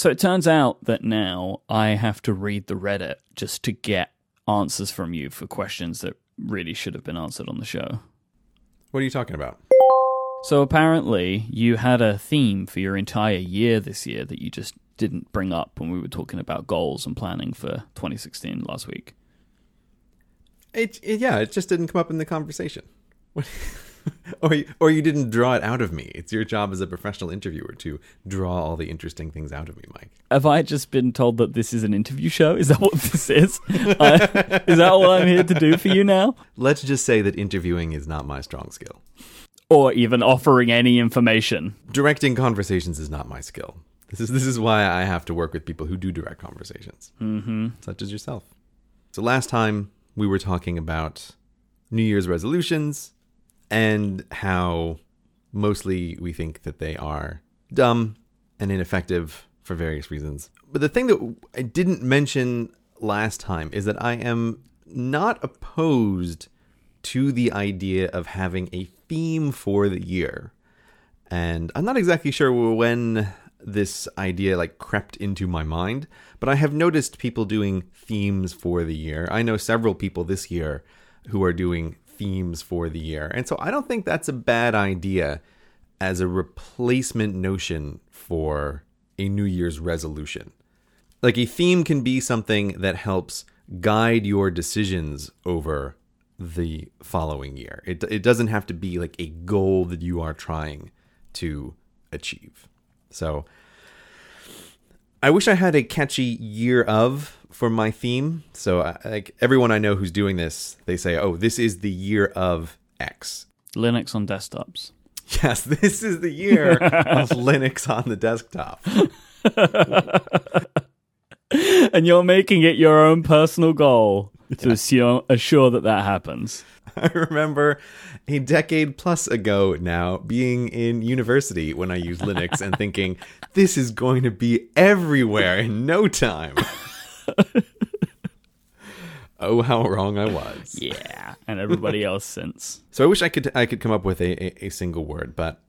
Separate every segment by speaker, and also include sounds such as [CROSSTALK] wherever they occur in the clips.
Speaker 1: So it turns out that now I have to read the Reddit just to get answers from you for questions that really should have been answered on the show.
Speaker 2: What are you talking about?
Speaker 1: So apparently, you had a theme for your entire year this year that you just didn't bring up when we were talking about goals and planning for 2016 last week.
Speaker 2: It, it yeah, it just didn't come up in the conversation. [LAUGHS] [LAUGHS] Or you, or you didn't draw it out of me. It's your job as a professional interviewer to draw all the interesting things out of me, Myke.
Speaker 1: Have I just been told that this is an interview show? Is that what this is? [LAUGHS] I, is that what I'm here to do for you now?
Speaker 2: Let's just say that interviewing is not my strong skill.
Speaker 1: Or even offering any information.
Speaker 2: Directing conversations is not my skill. This is this is why I have to work with people who do direct conversations,
Speaker 1: Mm-hmm.
Speaker 2: such as yourself. So last time we were talking about New Year's resolutions and how mostly we think that they are dumb and ineffective for various reasons. But the thing that I didn't mention last time is that I am not opposed to the idea of having a theme for the year. And I'm not exactly sure when this idea like crept into my mind, but I have noticed people doing themes for the year. I know several people this year who are doing themes for the year. And so I don't think that's a bad idea as a replacement notion for a New Year's resolution. Like a theme can be something that helps guide your decisions over the following year. It, it doesn't have to be like a goal that you are trying to achieve. So I wish I had a catchy year of for my theme. So I, like everyone I know who's doing this, they say, "Oh, this is the year of X."
Speaker 1: Linux on desktops. [LAUGHS]
Speaker 2: Yes, this is the year [LAUGHS] of Linux on the desktop. [LAUGHS]
Speaker 1: and you're making it your own personal goal to assure, assure that that happens.
Speaker 2: I remember a decade plus ago now being in university when I used Linux and thinking, this is going to be everywhere in no time. [LAUGHS] oh, how wrong I was.
Speaker 1: Yeah, and everybody [LAUGHS] else since.
Speaker 2: So I wish I could I could come up with a, a, a single word, but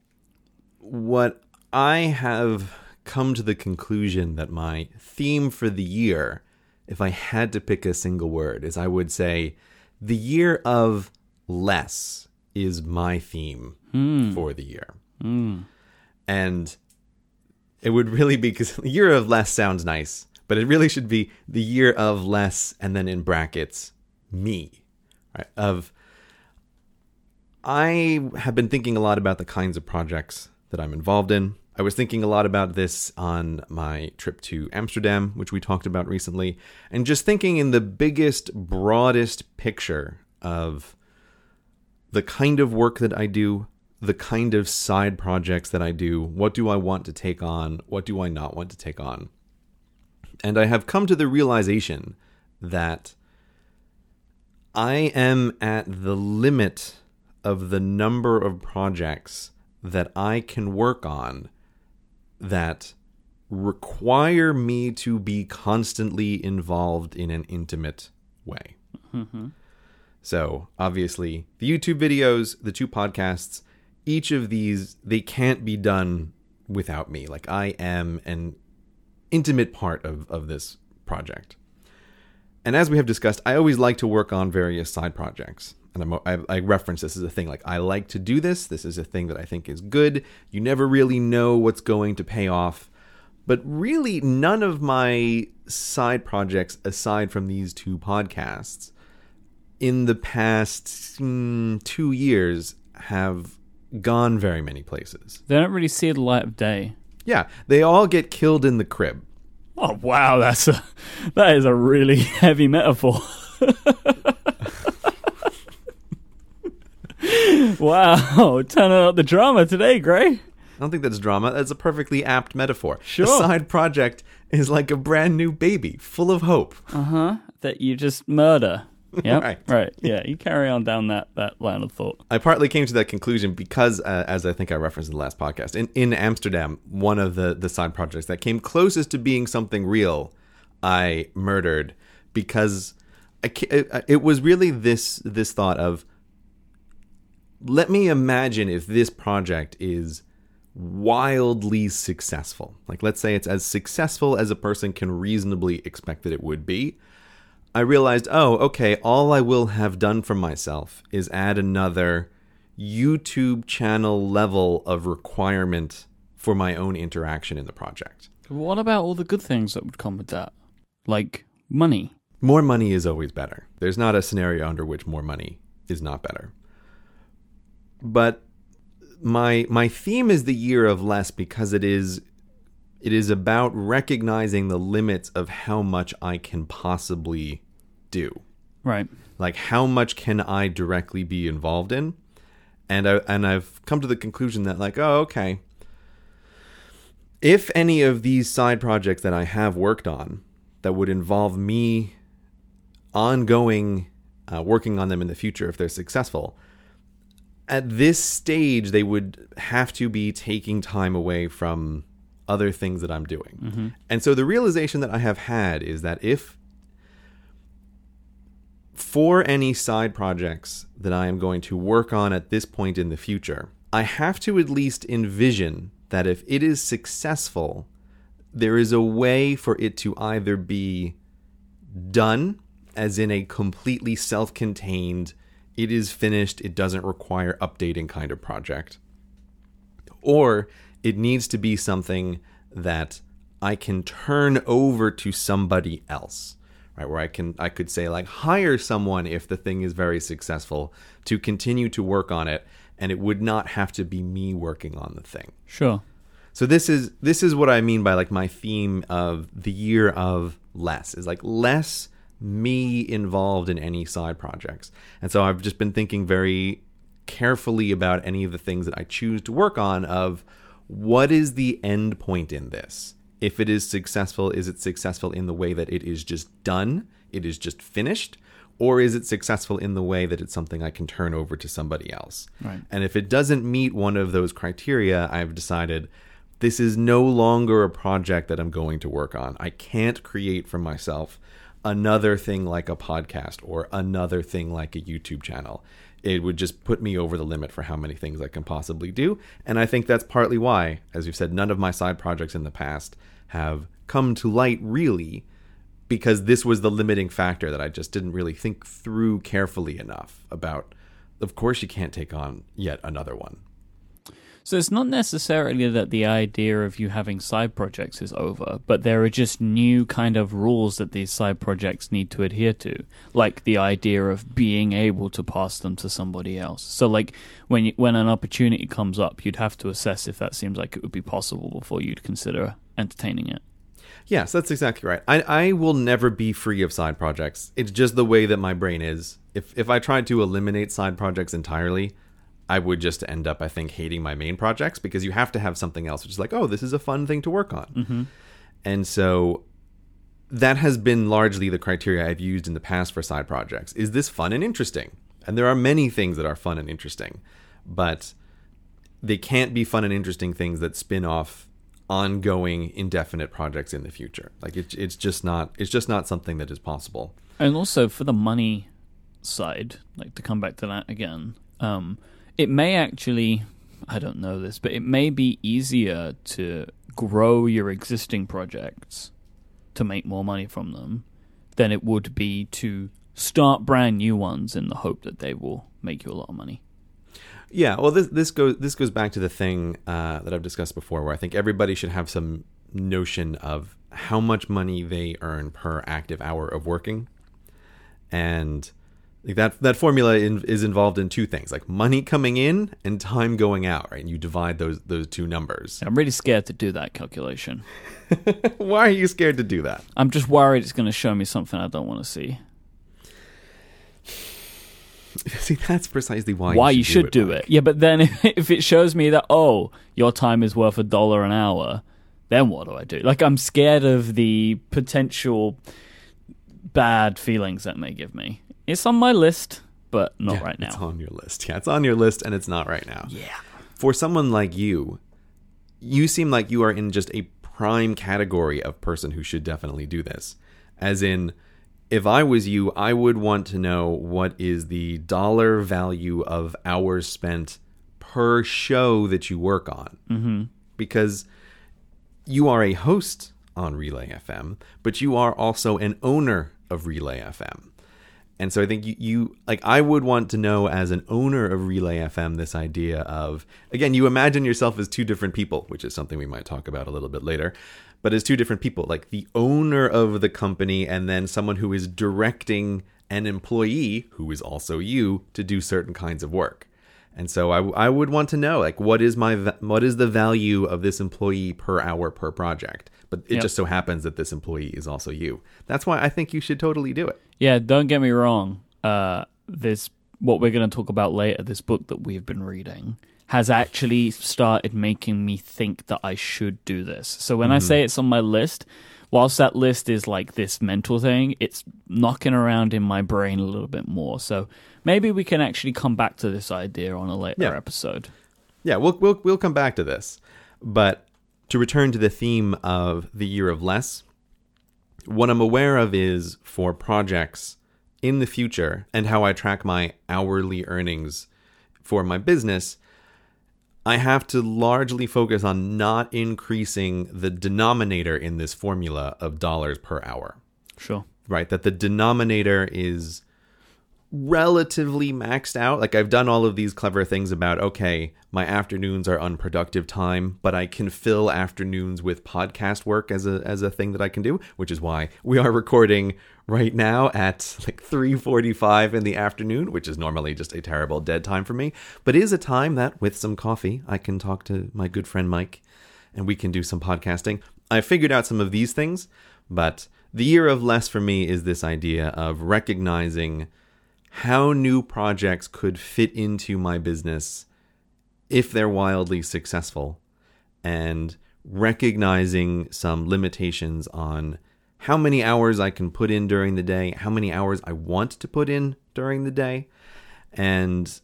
Speaker 2: what I have come to the conclusion that my theme for the year, if I had to pick a single word, is I would say the year of less is my theme hmm. for the year. Hmm. And it would really be because [LAUGHS] the year of less sounds nice, but it really should be the year of less and then in brackets me. Right? Of I have been thinking a lot about the kinds of projects that I'm involved in. I was thinking a lot about this on my trip to Amsterdam, which we talked about recently, and just thinking in the biggest, broadest picture of the kind of work that I do, the kind of side projects that I do, what do I want to take on, what do I not want to take on. And I have come to the realization that I am at the limit of the number of projects that I can work on that require me to be constantly involved in an intimate way. Mm-hmm. So, obviously, the YouTube videos, the two podcasts, each of these, they can't be done without me. Like, I am an intimate part of, of this project. And as we have discussed, I always like to work on various side projects. And I'm, I, I reference this as a thing. Like, I like to do this. This is a thing that I think is good. You never really know what's going to pay off. But really, none of my side projects, aside from these two podcasts, in the past mm, two years have gone very many places.
Speaker 1: They don't really see the light of day.
Speaker 2: Yeah, they all get killed in the crib.
Speaker 1: Oh wow, that's a that is a really [LAUGHS] heavy metaphor. [LAUGHS] wow, turning up the drama today, Grey.
Speaker 2: I don't think that's drama. That's a perfectly apt metaphor.
Speaker 1: Sure.
Speaker 2: A side project is like a brand new baby, full of hope. Uh huh.
Speaker 1: That you just murder. [LAUGHS] Yeah,
Speaker 2: Right.
Speaker 1: right. Yeah, you carry on down that that line of thought.
Speaker 2: I partly came to that conclusion because, uh, as I think I referenced in the last podcast, in, in Amsterdam, one of the, the side projects that came closest to being something real, I murdered because I, it, it was really this this thought of let me imagine if this project is wildly successful. Like, let's say it's as successful as a person can reasonably expect that it would be. I realized, oh, okay, all I will have done for myself is add another YouTube channel level of requirement for my own interaction in the project.
Speaker 1: What about all the good things that would come with that? Like money.
Speaker 2: More money is always better. There's not a scenario under which more money is not better. But my my theme is the year of less because it is it is about recognizing the limits of how much I can possibly do.
Speaker 1: Right.
Speaker 2: Like how much can I directly be involved in? And I and I've come to the conclusion that like, oh, okay. If any of these side projects that I have worked on that would involve me ongoing uh, working on them in the future if they're successful, at this stage they would have to be taking time away from other things that I'm doing. Mm-hmm. And so the realization that I have had is that if for any side projects that I am going to work on at this point in the future, I have to at least envision that if it is successful, there is a way for it to either be done, as in a completely self contained, it is finished, it doesn't require updating kind of project, or it needs to be something that I can turn over to somebody else. Right, where I can I could say like hire someone if the thing is very successful to continue to work on it and it would not have to be me working on the thing.
Speaker 1: Sure.
Speaker 2: So this is this is what I mean by like my theme of the year of less is like less me involved in any side projects. And so I've just been thinking very carefully about any of the things that I choose to work on of what is the end point in this? If it is successful, is it successful in the way that it is just done? It is just finished? Or is it successful in the way that it's something I can turn over to somebody else?
Speaker 1: Right.
Speaker 2: And if it doesn't meet one of those criteria, I've decided this is no longer a project that I'm going to work on. I can't create for myself another thing like a podcast or another thing like a YouTube channel. It would just put me over the limit for how many things I can possibly do. And I think that's partly why, as you've said, none of my side projects in the past have come to light really because this was the limiting factor that I just didn't really think through carefully enough about. Of course, you can't take on yet another one.
Speaker 1: So it's not necessarily that the idea of you having side projects is over, but there are just new kind of rules that these side projects need to adhere to, like the idea of being able to pass them to somebody else. So like when you, when an opportunity comes up, you'd have to assess if that seems like it would be possible before you'd consider entertaining it.
Speaker 2: Yes, that's exactly right. I, I will never be free of side projects. It's just the way that my brain is. If if I tried to eliminate side projects entirely, I would just end up, I think, hating my main projects because you have to have something else, which is like, oh, this is a fun thing to work on. And so that has been largely the criteria I've used in the past for side projects. Is this fun and interesting? And there are many things that are fun and interesting, but they can't be fun and interesting things that spin off ongoing indefinite projects in the future. Like it, it's just not it's just not something that is possible.
Speaker 1: And also for the money side, like to come back to that again, um, it may actually, I don't know this, but it may be easier to grow your existing projects to make more money from them than it would be to start brand new ones in the hope that they will make you a lot of money.
Speaker 2: Yeah, well, this this goes this goes back to the thing uh, that I've discussed before, where I think everybody should have some notion of how much money they earn per active hour of working, and like that that formula in, is involved in two things, like money coming in and time going out. Right, and you divide those those two numbers.
Speaker 1: I'm really scared to do that calculation. [LAUGHS]
Speaker 2: Why are you scared to do that?
Speaker 1: I'm just worried it's going to show me something I don't want to see. [LAUGHS]
Speaker 2: See, that's precisely why
Speaker 1: Why you should do
Speaker 2: Myke.
Speaker 1: it. Yeah, but then if, [LAUGHS] if it shows me that, oh, your time is worth a dollar an hour, then what do I do? Like, I'm scared of the potential bad feelings that may give me. It's on my list, but not
Speaker 2: Yeah,
Speaker 1: right now.
Speaker 2: It's on your list. Yeah, it's on your list, and it's not right now.
Speaker 1: Yeah.
Speaker 2: For someone like you, you seem like you are in just a prime category of person who should definitely do this. As in, if I was you, I would want to know what is the dollar value of hours spent per show that you work on. Mm-hmm. Because you are a host on Relay FM, but you are also an owner of Relay FM. And so I think you, you like I would want to know as an owner of Relay FM this idea of again you imagine yourself as two different people, which is something we might talk about a little bit later, but as two different people, like the owner of the company and then someone who is directing an employee who is also you to do certain kinds of work. And so I, I would want to know like what is my what is the value of this employee per hour per project? But it
Speaker 1: Yep.
Speaker 2: just so happens that this employee is also you. That's why I think you should totally do it.
Speaker 1: Yeah, don't get me wrong. Uh, this what we're going to talk about later. This book that we've been reading has actually started making me think that I should do this. So when I say it's on my list, whilst that list is like this mental thing, it's knocking around in my brain a little bit more. So maybe we can actually come back to this idea on a later
Speaker 2: Yeah.
Speaker 1: episode.
Speaker 2: Yeah, we'll we'll we'll come back to this. But to return to the theme of the year of less, what I'm aware of is for projects in the future and how I track my hourly earnings for my business, I have to largely focus on not increasing the denominator in this formula of dollars per hour
Speaker 1: Sure.
Speaker 2: right? That the denominator is relatively maxed out. Like I've done all of these clever things about okay, my afternoons are unproductive time, but I can fill afternoons with podcast work as a as a thing that I can do, which is why we are recording right now at like 3:45 in the afternoon, which is normally just a terrible dead time for me, but is a time that with some coffee I can talk to my good friend Myke and we can do some podcasting. I figured out some of these things, but the year of less for me is this idea of recognizing how new projects could fit into my business if they're wildly successful and recognizing some limitations on how many hours I can put in during the day, how many hours I want to put in during the day, and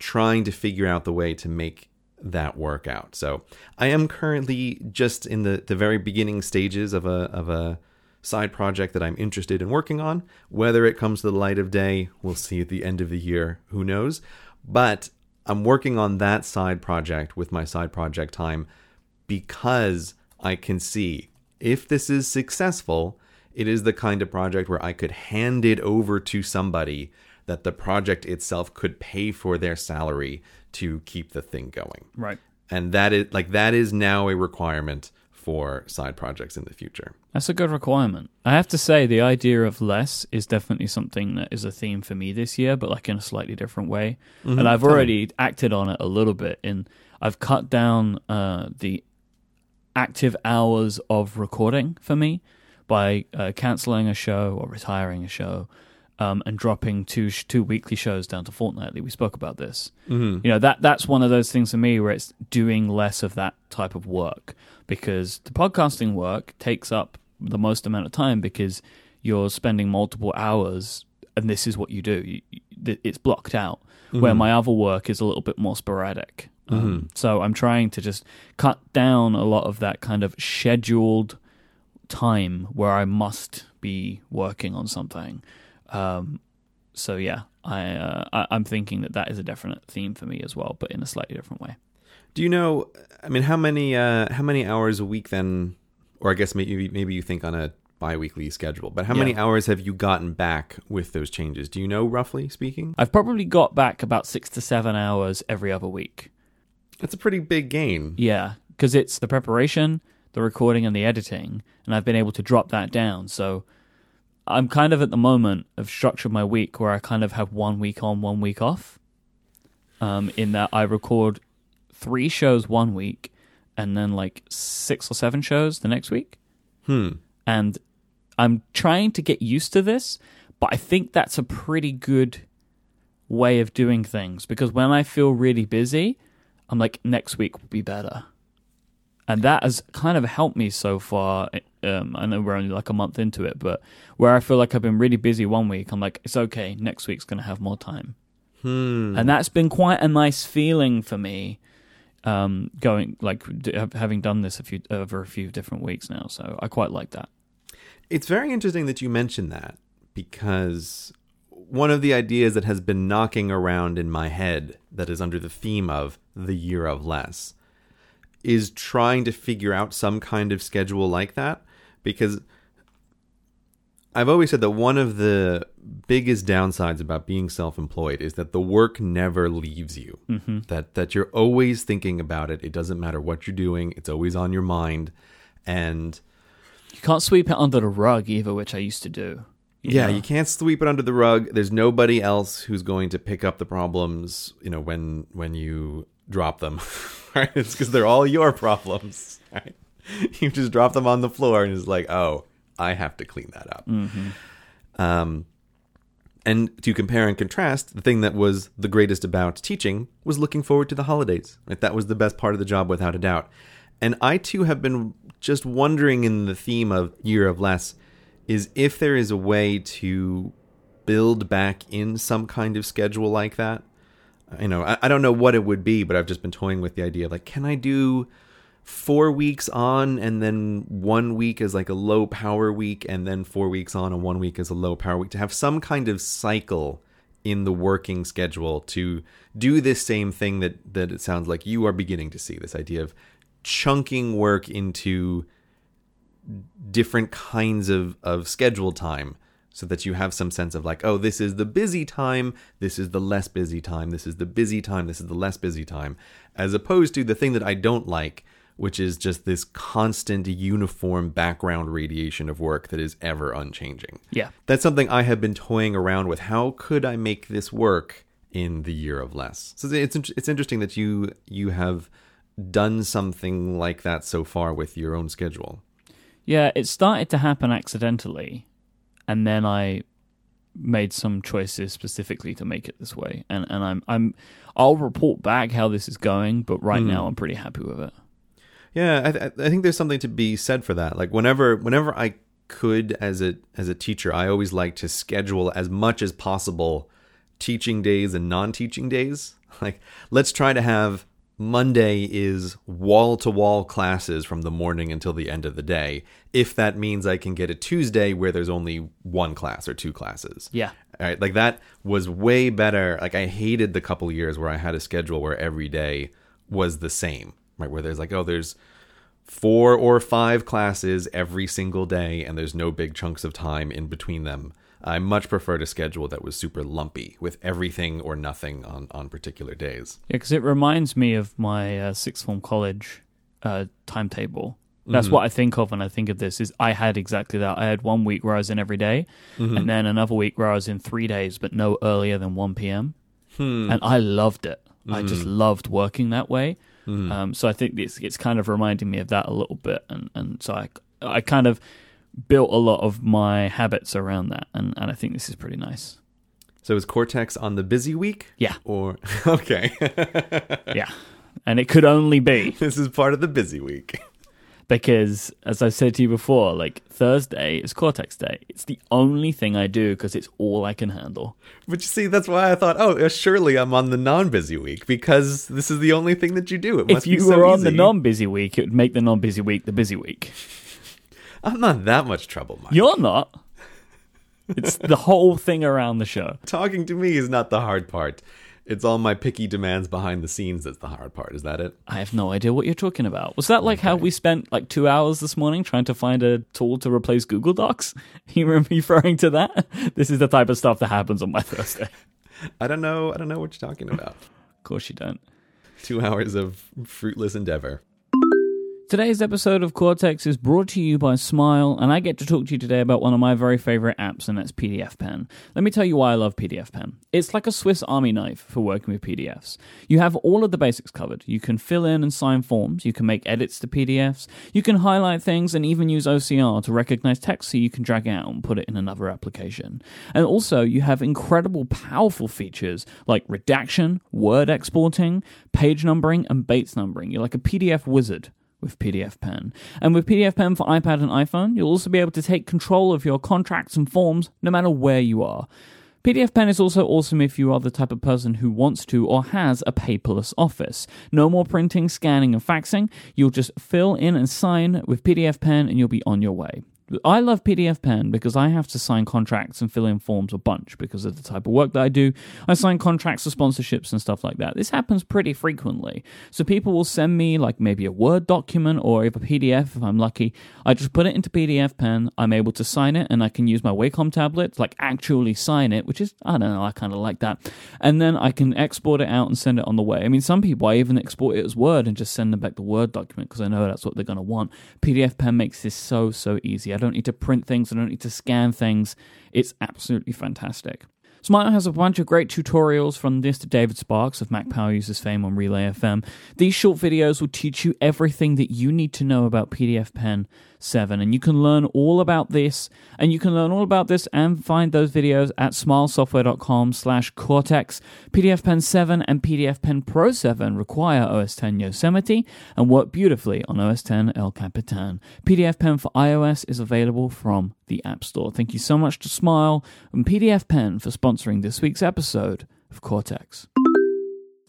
Speaker 2: trying to figure out the way to make that work out. So I am currently just in the, the very beginning stages of a of a side project that I'm interested in working on. Whether it comes to the light of day, we'll see at the end of the year. Who knows? But I'm working on that side project with my side project time because I can see if this is successful, it is the kind of project where I could hand it over to somebody that the project itself could pay for their salary to keep the thing going.
Speaker 1: Right.
Speaker 2: And that is like that is now a requirement for side projects in the future.
Speaker 1: That's a good requirement. I have to say, the idea of less is definitely something that is a theme for me this year, but like in a slightly different way. And I've already acted on it a little bit. In I've cut down uh, the active hours of recording for me by uh, canceling a show or retiring a show. Um, and dropping two sh- two weekly shows down to fortnightly. We spoke about this. Mm-hmm. You know that that's one of those things for me where it's doing less of that type of work because the podcasting work takes up the most amount of time because you're spending multiple hours and this is what you do. You, you- it's blocked out. Where my other work is a little bit more sporadic. Um, so I'm trying to just cut down a lot of that kind of scheduled time where I must be working on something. Um, so yeah, I, uh, I I'm thinking that that is a definite theme for me as well, but in a slightly different way.
Speaker 2: Do you know I mean how many uh how many hours a week then or I guess maybe maybe you think on a bi-weekly schedule, but how many hours have you gotten back with those changes? Do you know roughly speaking?
Speaker 1: I've probably got back about six to seven hours every other week.
Speaker 2: That's a pretty big gain.
Speaker 1: Yeah, because it's the preparation, the recording, and the editing, and I've been able to drop that down. So I'm kind of at the moment of structured my week where I kind of have one week on, one week off. Um, in that I record three shows one week, and then like six or seven shows the next week.
Speaker 2: Hmm.
Speaker 1: And I'm trying to get used to this, but I think that's a pretty good way of doing things because when I feel really busy, I'm like, next week will be better. And that has kind of helped me so far. Um, I know we're only like a month into it, but where I feel like I've been really busy one week, I'm like, it's okay. Next week's going to have more time.
Speaker 2: Hmm.
Speaker 1: And that's been quite a nice feeling for me. Um, going like d- having done this a few over a few different weeks now, so I quite like that.
Speaker 2: It's very interesting that you mentioned that because one of the ideas that has been knocking around in my head that is under the theme of the year of less is trying to figure out some kind of schedule like that because I've always said that one of the biggest downsides about being self-employed is that the work never leaves you. Mm-hmm. That that you're always thinking about it. It doesn't matter what you're doing. It's always on your mind, and
Speaker 1: you can't sweep it under the rug either, which I used to do.
Speaker 2: You yeah, know? you can't sweep it under the rug. There's nobody else who's going to pick up the problems. You know when when you drop them. [LAUGHS] Right? It's because they're all your problems. [LAUGHS] Right? You just drop them on the floor, and it's like, oh I have to clean that up. Mm-hmm. Um, and to compare and contrast, the thing that was the greatest about teaching was looking forward to the holidays. Right? That was the best part of the job, without a doubt. And I too have been just wondering in the theme of Year of Less is if there is a way to build back in some kind of schedule like that. You know, I, I don't know what it would be, but I've just been toying with the idea of like, can I do four weeks on and then one week is like a low power week and then four weeks on and one week is a low power week? To have some kind of cycle in the working schedule to do this same thing that that it sounds like you are beginning to see this idea of chunking work into different kinds of of schedule time so that you have some sense of like oh this is the busy time this is the less busy time this is the busy time this is the less busy time as opposed to the thing that I don't like which is just this constant uniform background radiation of work that is ever unchanging.
Speaker 1: Yeah.
Speaker 2: That's something I have been toying around with. How could I make this work in the year of less? So it's it's interesting that you you have done something like that so far with your own schedule.
Speaker 1: Yeah, it started to happen accidentally and then I made some choices specifically to make it this way. And and I'm I'm I'll report back how this is going, but right mm. now I'm pretty happy with it.
Speaker 2: Yeah, I, th- I think there's something to be said for that. Like whenever whenever I could as a as a teacher, I always like to schedule as much as possible teaching days and non-teaching days. [LAUGHS] Like let's try to have Monday is wall to wall classes from the morning until the end of the day. If that means I can get a Tuesday where there's only one class or two classes.
Speaker 1: Yeah.
Speaker 2: All right. Like that was way better. Like I hated the couple years where I had a schedule where every day was the same right? Where there's like, oh, there's four or five classes every single day, and there's no big chunks of time in between them. I much preferred a schedule that was super lumpy with everything or nothing on, on particular days.
Speaker 1: Yeah, because it reminds me of my uh, sixth form college uh, timetable. That's mm-hmm. what I think of when I think of this. Is I had exactly that. I had one week where I was in every day, mm-hmm. and then another week where I was in three days, but no earlier than one p.m. Hmm. And I loved it. Mm-hmm. I just loved working that way. Mm. Um, so I think it's it's kind of reminding me of that a little bit, and and so I I kind of built a lot of my habits around that, and and I think this is pretty nice.
Speaker 2: So is Cortex on the busy week?
Speaker 1: Yeah.
Speaker 2: Or [LAUGHS] okay. [LAUGHS]
Speaker 1: yeah, and it could only be
Speaker 2: this is part of the busy week
Speaker 1: because as I said to you before, like Thursday is Cortex Day. It's the only thing I do because it's all I can handle.
Speaker 2: But you see, that's why I thought, oh, uh, surely I'm on the non-busy week because this is the only thing that you do. It
Speaker 1: if you
Speaker 2: so
Speaker 1: were
Speaker 2: easy.
Speaker 1: on the non-busy week, it would make the non-busy week the busy week.
Speaker 2: I'm not that much trouble, Myke.
Speaker 1: You're not. It's the whole thing around the show.
Speaker 2: Talking to me is not the hard part. It's all my picky demands behind the scenes that's the hard part. Is that it?
Speaker 1: I have no idea what you're talking about. Was that like okay. how we spent like two hours this morning trying to find a tool to replace Google Docs? [LAUGHS] You remember referring to that? This is the type of stuff that happens on my Thursday.
Speaker 2: I don't know. I don't know what you're talking about.
Speaker 1: of course you don't.
Speaker 2: Two hours of fruitless endeavor.
Speaker 1: Today's episode of Cortex is brought to you by Smile, and I get to talk to you today about one of my very favorite apps, and that's PDF Pen. Let me tell you why I love PDF Pen. It's like a Swiss Army knife for working with PDFs. You have all of the basics covered. You can fill in and sign forms, you can make edits to PDFs, you can highlight things, and even use OCR to recognize text so you can drag it out and put it in another application. And also, you have incredible, powerful features like redaction, word exporting, page numbering, and Bates numbering. You're like a PDF wizard with PDF Pen. And with PDF Pen for iPad and iPhone, you'll also be able to take control of your contracts and forms no matter where you are. PDF Pen is also awesome if you are the type of person who wants to or has a paperless office. No more printing, scanning, and faxing. You'll just fill in and sign with PDF Pen and you'll be on your way. I love PDF Pen because I have to sign contracts and fill in forms a bunch because of the type of work that I do. I sign contracts for sponsorships and stuff like that. This happens pretty frequently. So people will send me like maybe a Word document or if a PDF if I'm lucky. I just put it into PDF Pen. I'm able to sign it and I can use my Wacom tablet to like actually sign it, which is I don't know, I kind of like that. And then I can export it out and send it on the way. I mean, some people I even export it as Word and just send them back the Word document because I know that's what they're going to want. PDF Pen makes this so so easy. I don't need to print things, I don't need to scan things. It's absolutely fantastic. Smart has a bunch of great tutorials from this to David Sparks of Mac Power Users fame on Relay FM. These short videos will teach you everything that you need to know about PDF Pen 7 and you can learn all about this and you can learn all about this and find those videos at smilesoftware.com slash cortex. Pdf pen 7 and pdf pen pro 7 require os 10 yosemite and work beautifully on os 10 el capitan. Pdf pen for ios is available from the app store. Thank you so much to smile and pdf pen for sponsoring this week's episode of cortex.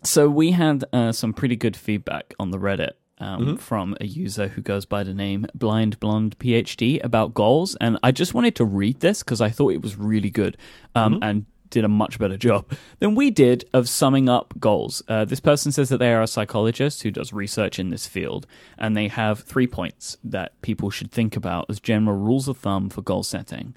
Speaker 1: So we had uh, some pretty good feedback on the reddit um, from a user who goes by the name Blind Blonde PhD about goals, and I just wanted to read this because I thought it was really good um, and did a much better job [LAUGHS] than we did of summing up goals. Uh, this person says that they are a psychologist who does research in this field, and they have three points that people should think about as general rules of thumb for goal setting.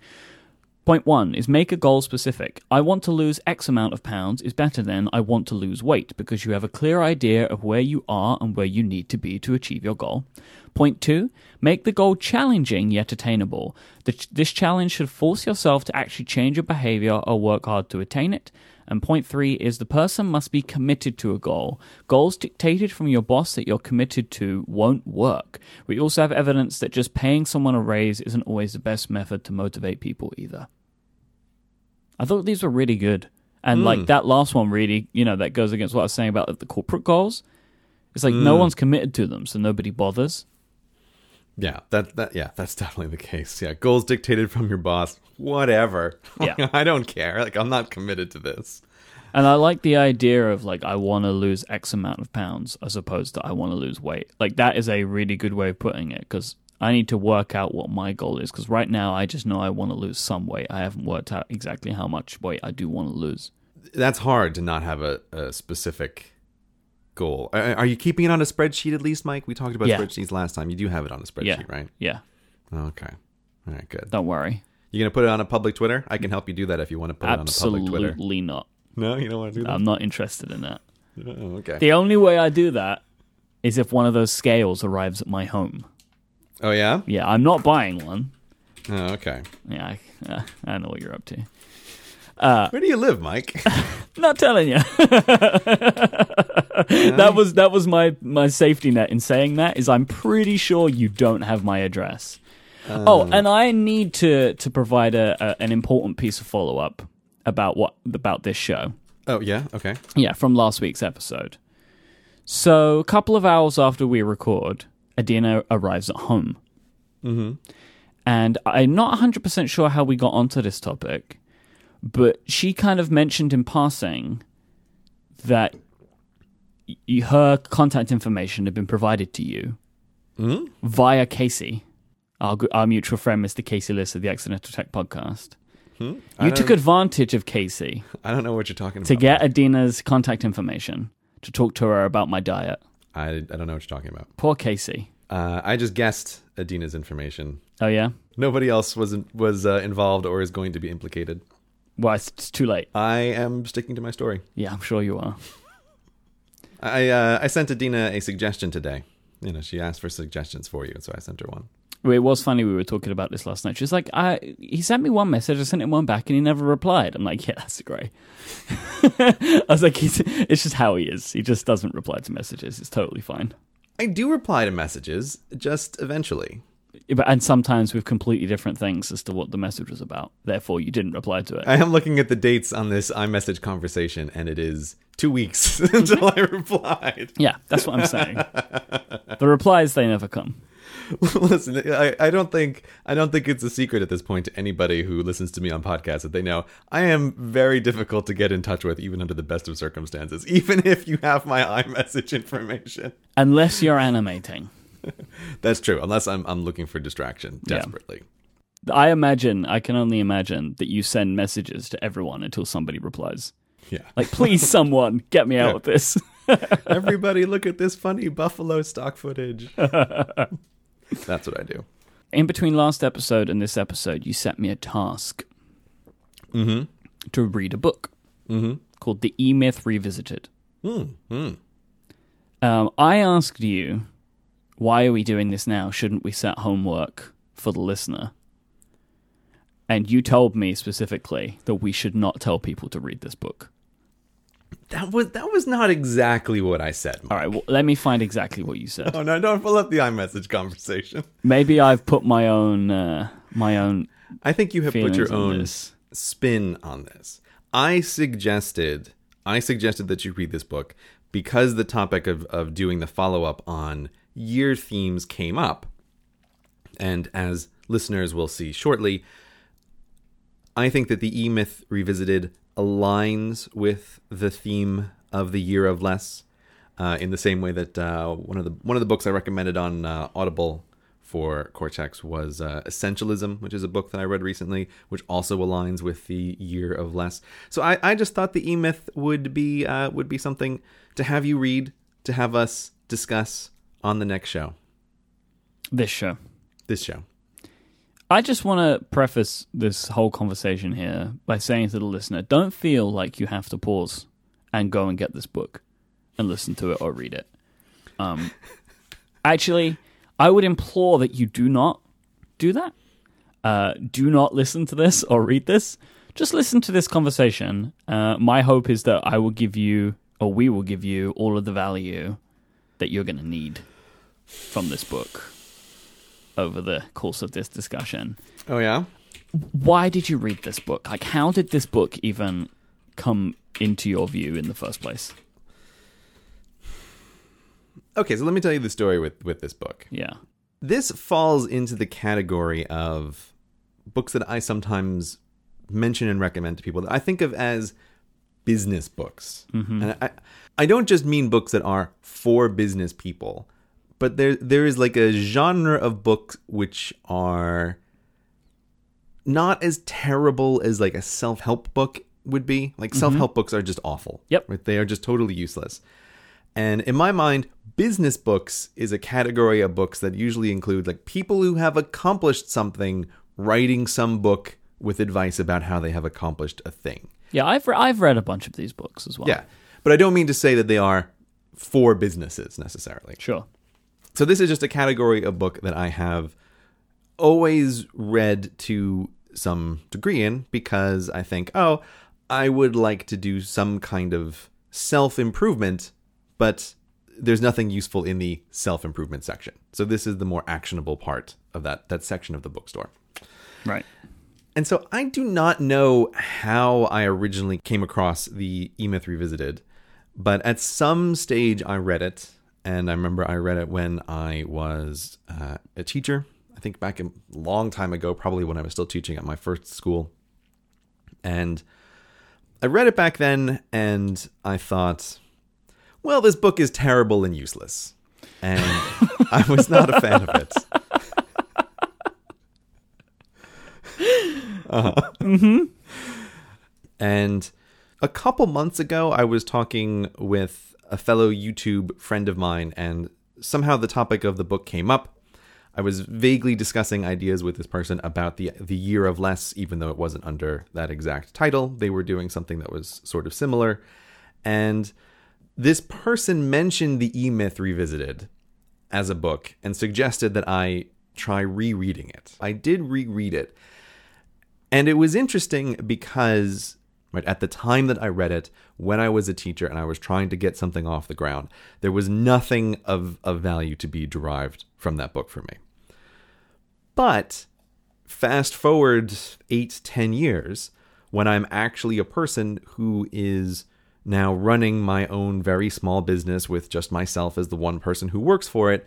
Speaker 1: Point one is make a goal specific. I want to lose X amount of pounds is better than I want to lose weight because you have a clear idea of where you are and where you need to be to achieve your goal. Point two, make the goal challenging yet attainable. This challenge should force yourself to actually change your behavior or work hard to attain it. And point three is the person must be committed to a goal. Goals dictated from your boss that you're committed to won't work. We also have evidence that just paying someone a raise isn't always the best method to motivate people either. I thought these were really good. And like hmm. that last one really, you know, that goes against what I was saying about the corporate goals. It's like no hmm. one's committed to them, so nobody bothers.
Speaker 2: Yeah, that that yeah, that's definitely the case. Yeah, goals dictated from your boss. Whatever. [LAUGHS]
Speaker 1: Yeah.
Speaker 2: I don't care. Like I'm not committed to this.
Speaker 1: And I like the idea of like I want to lose X amount of pounds as opposed to I want to lose weight. Like that is a really good way of putting it because I need to work out what my goal is because right now I just know I want to lose some weight. I haven't worked out exactly how much weight I do want to lose.
Speaker 2: That's hard to not have a, a specific goal. Are, are you keeping it on a spreadsheet at least, Myke? We talked about
Speaker 1: Yeah.
Speaker 2: spreadsheets last time. You do have it on a spreadsheet,
Speaker 1: Yeah.
Speaker 2: right?
Speaker 1: Yeah,
Speaker 2: Okay. All right, good.
Speaker 1: don't worry.
Speaker 2: You're gonna put it on a public Twitter? I can help you do that if you want to put it on a public Twitter.
Speaker 1: Absolutely not.
Speaker 2: No, you don't want to do that.
Speaker 1: I'm not interested in that.
Speaker 2: oh, okay.
Speaker 1: The only way I do that is if one of those scales arrives at my home.
Speaker 2: Oh yeah.
Speaker 1: Yeah, I'm not buying one.
Speaker 2: Oh, okay.
Speaker 1: Yeah, I, uh, I know what you're up to.
Speaker 2: Where do you live, Myke? [LAUGHS]
Speaker 1: Not telling you. [LAUGHS] that was that was my my safety net in saying that is I'm pretty sure you don't have my address. oh, and I need to to provide a, a an important piece of follow up about what about this show.
Speaker 2: oh yeah. Okay.
Speaker 1: Yeah, from last week's episode. So, a couple of hours after we record, Adina arrives at home. Mm-hmm. And I'm not 100% sure how we got onto this topic, but she kind of mentioned in passing that y- her contact information had been provided to you via Casey, our, our mutual friend, Mr. Casey Liss of the Accidental Tech Podcast. You took advantage of Casey
Speaker 2: I don't know what you're talking about.
Speaker 1: to get Adina's contact information to talk to her about my diet.
Speaker 2: I, I don't know what you're talking about.
Speaker 1: Poor Casey.
Speaker 2: Uh, I just guessed Adina's information.
Speaker 1: Oh yeah.
Speaker 2: Nobody else was was uh, involved or is going to be implicated.
Speaker 1: Well, it's, it's too late.
Speaker 2: I am sticking to my story.
Speaker 1: Yeah, I'm sure you are.
Speaker 2: I uh, I sent Adina a suggestion today. You know, she asked for suggestions for you, so I sent her one.
Speaker 1: It was funny. We were talking about this last night. She's like, I, "He sent me one message. I sent him one back, and he never replied." I'm like, "Yeah, that's great." [LAUGHS] I was like, he's, "It's just how he is. He just doesn't reply to messages. It's totally fine."
Speaker 2: I do reply to messages, just eventually.
Speaker 1: But and sometimes with completely different things as to what the message was about. Therefore, you didn't reply to it.
Speaker 2: I am looking at the dates on this iMessage conversation, and it is two weeks [LAUGHS] until I replied.
Speaker 1: yeah, that's what I'm saying. [LAUGHS] the replies they never come. [LAUGHS]
Speaker 2: Listen, I, I don't think I don't think it's a secret at this point to anybody who listens to me on podcasts that they know I am very difficult to get in touch with, even under the best of circumstances. [LAUGHS] Even if you have my iMessage information,
Speaker 1: Unless you're animating. [LAUGHS]
Speaker 2: that's true. Unless I'm I'm looking for distraction
Speaker 1: Yeah.
Speaker 2: desperately.
Speaker 1: I imagine, I can only imagine that you send messages to everyone until somebody replies.
Speaker 2: Yeah.
Speaker 1: Like, please, someone, get me out of this.
Speaker 2: Everybody, look at this funny buffalo stock footage. That's what I do.
Speaker 1: In between last episode and this episode, you set me a task
Speaker 2: Mm-hmm.
Speaker 1: to read a book
Speaker 2: Mm-hmm.
Speaker 1: called The E Myth Revisited.
Speaker 2: Mm-hmm.
Speaker 1: Um, I asked you, why are we doing this now? Shouldn't we set homework for the listener? And you told me specifically that we should not tell people to read this book.
Speaker 2: That was that was not exactly what I said.
Speaker 1: All right, well, let me find exactly what you said. [LAUGHS]
Speaker 2: Oh no! Don't pull up the iMessage conversation.
Speaker 1: Maybe I've put my own uh, my own
Speaker 2: I think you have put your own
Speaker 1: this.
Speaker 2: spin on this. I suggested I suggested that you read this book because the topic of, of doing the follow up on year themes came up. And as listeners will see shortly, I think that the E Myth Revisited aligns with the theme of the Year of Less, uh, in the same way that uh, one of the one of the books I recommended on uh, Audible for Cortex was uh, Essentialism, which is a book that I read recently, which also aligns with the Year of Less. So I, I just thought the E Myth would be uh, would be something to have you read, to have us discuss on the next show,
Speaker 1: This show.
Speaker 2: this show.
Speaker 1: I just want to preface this whole conversation here by saying to the listener don't feel like you have to pause and go and get this book and listen to it or read it. Um, [LAUGHS] actually, I would implore that you do not do that. Uh, do not listen to this or read this. Just listen to this conversation. Uh, my hope is that I will give you, or we will give you, all of the value that you're going to need from this book over the course of this discussion.
Speaker 2: Oh yeah.
Speaker 1: Why did you read this book? Like, how did this book even come into your view in the first place?
Speaker 2: Okay, so let me tell you the story with with this book.
Speaker 1: Yeah.
Speaker 2: This falls into the category of books that I sometimes mention and recommend to people that I think of as business books. Mm-hmm. And I I don't just mean books that are for business people, but there there is like a genre of books which are not as terrible as like a self-help book would be. Like mm-hmm. self-help books are just awful.
Speaker 1: Yep.
Speaker 2: Right? They are just totally useless. And in my mind, business books is a category of books that usually include like people who have accomplished something writing some book with advice about how they have accomplished a thing.
Speaker 1: Yeah, I've, re- I've read a bunch of these books as well.
Speaker 2: Yeah. But I don't mean to say that they are for businesses necessarily.
Speaker 1: Sure.
Speaker 2: So this is just a category of book that I have always read to some degree in because I think, oh, I would like to do some kind of self improvement, but there's nothing useful in the self improvement section. So this is the more actionable part of that that section of the bookstore.
Speaker 1: Right.
Speaker 2: And so I do not know how I originally came across the E Myth Revisited, but at some stage I read it, and I remember I read it when I was uh, a teacher. I think back a long time ago, probably when I was still teaching at my first school. And I read it back then, and I thought, well, this book is terrible and useless. And I was not a fan of it. [LAUGHS] And a couple months ago, I was talking with a fellow YouTube friend of mine, and somehow the topic of the book came up. I was vaguely discussing ideas with this person about the the year of less, even though it wasn't under that exact title. They were doing something that was sort of similar, and this person mentioned the E Myth Revisited as a book and suggested that I try rereading it. I did reread it, and it was interesting because right at the time that I read it, when I was a teacher and I was trying to get something off the ground, there was nothing of, of value to be derived from that book for me. But fast forward eight, ten years, when I'm actually a person who is now running my own very small business with just myself as the one person who works for it,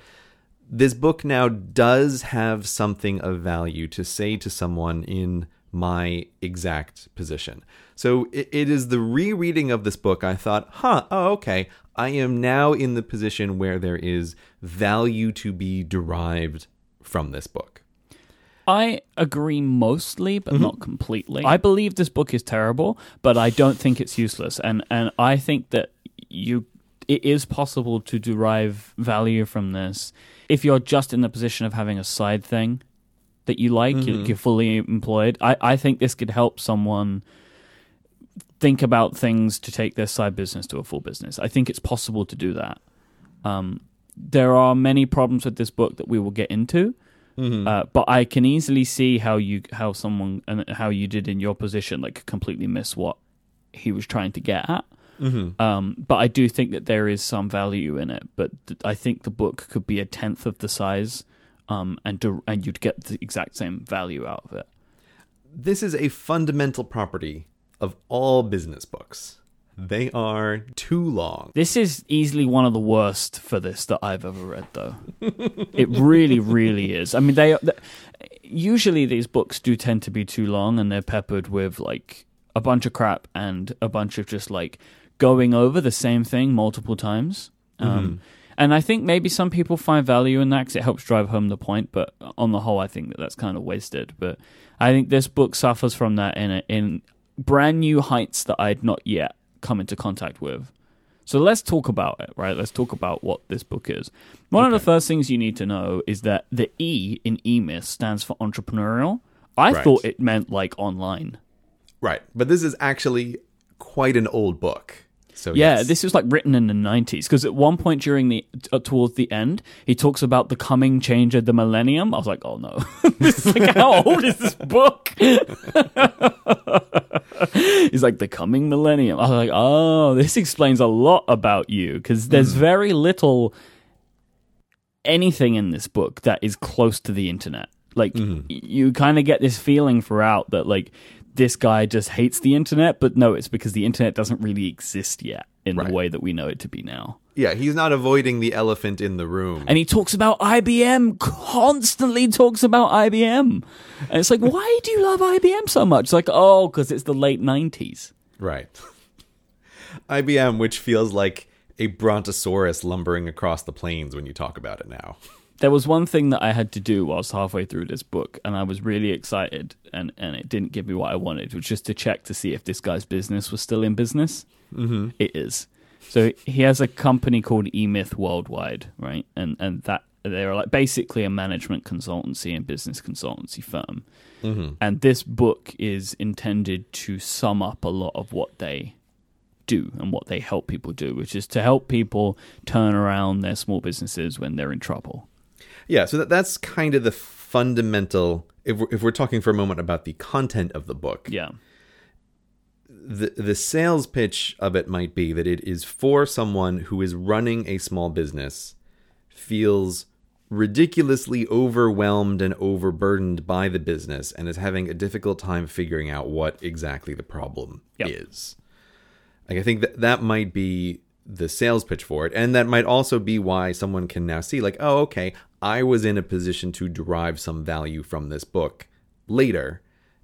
Speaker 2: this book now does have something of value to say to someone in my exact position. So it, it is the rereading of this book. I thought, huh, oh, okay. I am now in the position where there is value to be derived from this book.
Speaker 1: I agree mostly, but
Speaker 2: Mm-hmm.
Speaker 1: not completely. I believe this book is terrible, but I don't think it's useless, and and I think that you it is possible to derive value from this if you're just in the position of having a side thing that you like,
Speaker 2: Mm-hmm.
Speaker 1: you're, you're fully employed. I I think this could help someone think about things to take their side business to a full business. I think it's possible to do that. Um, there are many problems with this book that we will get into, uh, but I can easily see how you how someone and how you did in your position like completely miss what he was trying to get at. Um, but I do think that there is some value in it. But th- I think the book could be a tenth of the size, um, and and you'd get the exact same value out of it.
Speaker 2: This is a fundamental property of all business books. They are too long.
Speaker 1: This is easily one of the worst for this that I've ever read, though. it really, really is. I mean, they, they usually these books do tend to be too long, and they're peppered with like a bunch of crap and a bunch of just like going over the same thing multiple times. Um, And I think maybe some people find value in that because it helps drive home the point. But on the whole, I think that that's kind of wasted. But I think this book suffers from that in a, in brand new heights that I'd not yet come into contact with. So let's talk about it, right? Let's talk about what this book is. One of the first things you need to know is that the E in E-Myth stands for entrepreneurial. I
Speaker 2: Right.
Speaker 1: thought it meant like online.
Speaker 2: Right. But this is actually quite an old book. So
Speaker 1: Yeah,
Speaker 2: yes.
Speaker 1: this is like written in the 90s because at one point during the uh, towards the end, he talks about the coming change of the millennium. I was like, "Oh no. [LAUGHS] this is like how old is this book?" [LAUGHS] He's like the coming millennium. I was like, "Oh, this explains a lot about you because there's very little anything in this book that is close to the internet. Like y- you kind of get this feeling throughout that like this guy just hates the internet, but no, it's because the internet doesn't really exist yet in
Speaker 2: Right.
Speaker 1: the way that we know it to be now.
Speaker 2: Yeah, he's not avoiding the elephant in the room.
Speaker 1: And he talks about IBM, constantly talks about IBM. And it's like, [LAUGHS] why do you love IBM so much? It's like, oh, because it's the late 90s.
Speaker 2: Right. IBM, which feels like a brontosaurus lumbering across the plains when you talk about it now.
Speaker 1: There was one thing that I had to do whilst halfway through this book, and I was really excited, and, and it didn't give me what I wanted, which was just to check to see if this guy's business was still in business. Mm-hmm. It is. So he has a company called eMyth Worldwide, right? And and that they're like basically a management consultancy and business consultancy firm. And this book is intended to sum up a lot of what they do and what they help people do, which is to help people turn around their small businesses when they're in trouble.
Speaker 2: Yeah, so that, that's kind of the fundamental. If we're, if we're talking for a moment about the content of the book,
Speaker 1: Yeah.
Speaker 2: the the sales pitch of it might be that it is for someone who is running a small business, feels ridiculously overwhelmed and overburdened by the business, and is having a difficult time figuring out what exactly the problem
Speaker 1: Yep.
Speaker 2: is. Like I think that that might be the sales pitch for it, and that might also be why someone can now see, like, oh, okay, I was in a position to derive some value from this book later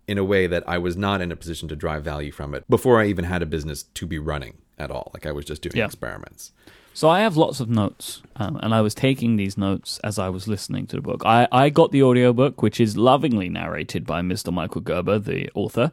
Speaker 2: in a way that I was not in a position to drive value from it before I even had a business to be running at all. Like I was just doing
Speaker 1: Yeah.
Speaker 2: experiments.
Speaker 1: So I have lots of notes, um, and I was taking these notes as I was listening to the book. I, I got the audiobook, which is lovingly narrated by Mr. Michael Gerber, the author.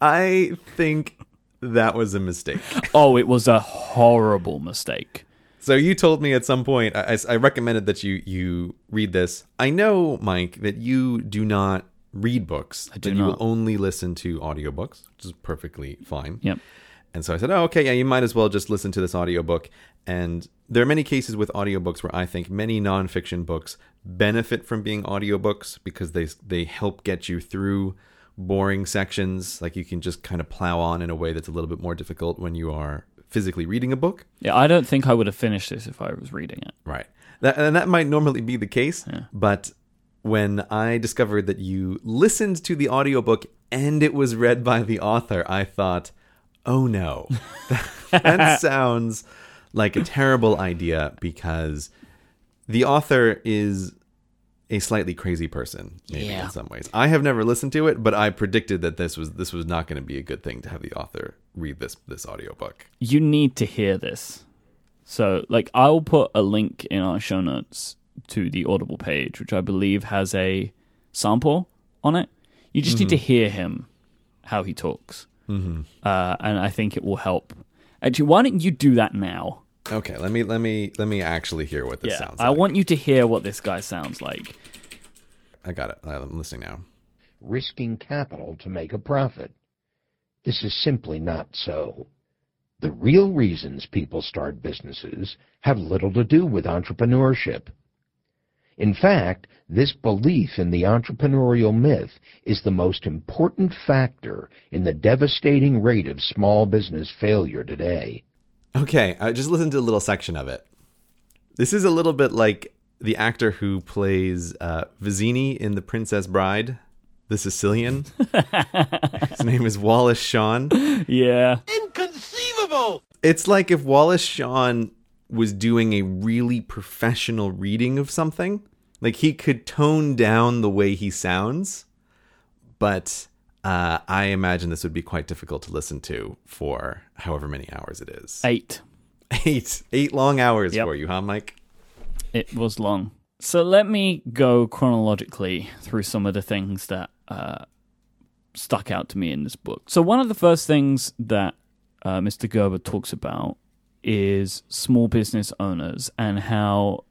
Speaker 2: I think that was a mistake.
Speaker 1: Oh, it was a horrible mistake.
Speaker 2: So you told me at some point, I, I- recommended that you you read this. I know, Myke, that you do not read books. I
Speaker 1: do
Speaker 2: that you
Speaker 1: not.
Speaker 2: only listen to audiobooks, which is perfectly fine.
Speaker 1: Yep.
Speaker 2: And so I said, oh, okay, yeah, you might as well just listen to this audiobook. And there are many cases with audiobooks where I think many nonfiction books benefit from being audiobooks because they they help get you through boring sections. Like you can just kind of plow on in a way that's a little bit more difficult when you are physically reading a book.
Speaker 1: Yeah, I don't think I would have finished this if I was reading it.
Speaker 2: Right. That, and that might normally be the case, but when I discovered that you listened to the audiobook and it was read by the author, I thought, oh no. [LAUGHS] that sounds like a terrible idea because the author is a slightly crazy person maybe
Speaker 1: Yeah.
Speaker 2: in some ways. I have never listened to it, but I predicted that this was this was not going to be a good thing to have the author read this this audiobook.
Speaker 1: You need to hear this. So, like, I'll put a link in our show notes to the Audible page, which I believe has a sample on it. You just need to hear him how he talks, mm-hmm. uh, and I think it will help. Actually, why don't you do that now?
Speaker 2: Okay, let me let me let me actually hear what this
Speaker 1: Yeah,
Speaker 2: sounds like.
Speaker 1: I want you to hear what this guy sounds like.
Speaker 2: I got it. I'm listening now.
Speaker 3: risking capital to make a profit. This is simply not so. The real reasons people start businesses have little to do with entrepreneurship. In fact, this belief in the entrepreneurial myth is the most important factor in the devastating rate of small business failure today.
Speaker 2: Okay, I just listened to a little section of it. This is a little bit like the actor who plays uh, Vizzini in The Princess Bride, the Sicilian. His name is Wallace Shawn.
Speaker 1: Yeah, Inconceivable.
Speaker 2: It's like if Wallace Shawn was doing a really professional reading of something. Like he could tone down the way he sounds, but uh, I imagine this would be quite difficult to listen to for however many hours it is.
Speaker 1: eight.
Speaker 2: Eight, eight long hours
Speaker 1: Yep.
Speaker 2: for you, huh, Myke?
Speaker 1: It was long. So let me go chronologically through some of the things that uh, stuck out to me in this book. So one of the first things that uh, Mr. Gerber talks about is small business owners and how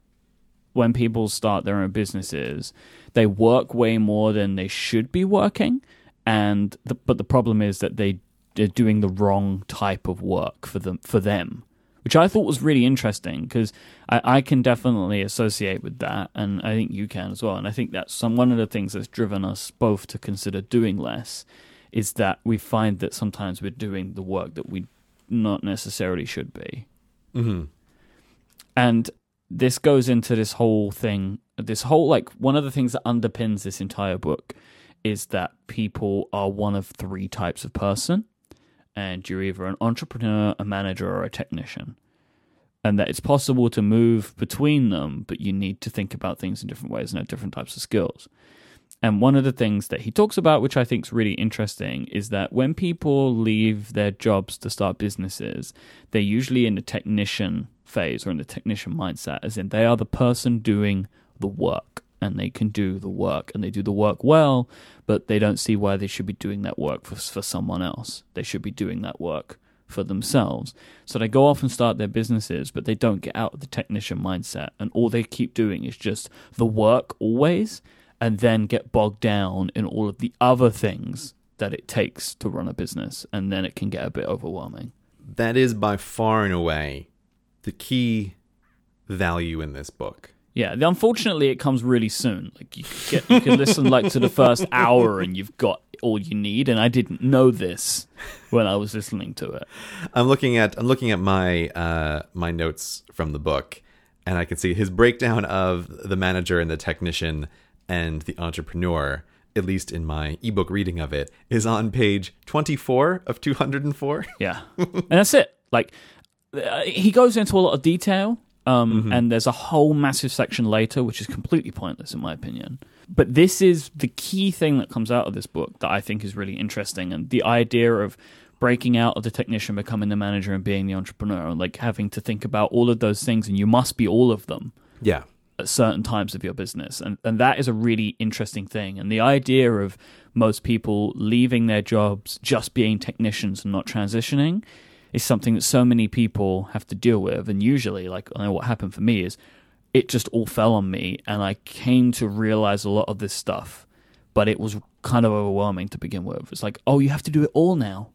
Speaker 1: when people start their own businesses, they work way more than they should be working, and the, but the problem is that they they're doing the wrong type of work for them for them, which I thought was really interesting because I, I can definitely associate with that, and I think you can as well. And I think that's some one of the things that's driven us both to consider doing less is that we find that sometimes we're doing the work that we not necessarily should be.
Speaker 2: Mm-hmm.
Speaker 1: And this goes into this whole thing, this whole like one of the things that underpins this entire book is that people are one of three types of person, and you're either an entrepreneur, a manager, or a technician. And that it's possible to move between them, but you need to think about things in different ways and have different types of skills. And one of the things that he talks about, which I think is really interesting, is that when people leave their jobs to start businesses, they're usually in the technician phase or in the technician mindset, as in they are the person doing the work and they can do the work and they do the work well, but they don't see why they should be doing that work for, for someone else. They should be doing that work for themselves. So they go off and start their businesses, but they don't get out of the technician mindset. And all they keep doing is just the work always, and then get bogged down in all of the other things that it takes to run a business. And then it can get a bit overwhelming.
Speaker 2: That is by far and away the key value in this book.
Speaker 1: Yeah, the- unfortunately, it comes really soon. Like you could get, you can listen like to the first [LAUGHS] hour, and you've got all you need. And I didn't know this when I was listening to it.
Speaker 2: I'm looking at I'm looking at my uh, my notes from the book, and I can see his breakdown of the manager and the technician and the entrepreneur. At least in my ebook reading of it, is on page 24 of 204.
Speaker 1: Yeah, [LAUGHS] and that's it. Like uh, he goes into a lot of detail, um, and there's a whole massive section later, which is completely pointless in my opinion. But this is the key thing that comes out of this book that I think is really interesting, and the idea of breaking out of the technician, becoming the manager, and being the entrepreneur, and like having to think about all of those things, and you must be all of them
Speaker 2: Yeah,
Speaker 1: at certain times of your business. And and that is a really interesting thing. And the idea of most people leaving their jobs just being technicians and not transitioning is something that so many people have to deal with. And usually like I know what happened for me is it just all fell on me and I came to realize a lot of this stuff but it was kind of overwhelming to begin with. It's like oh you have to do it all now.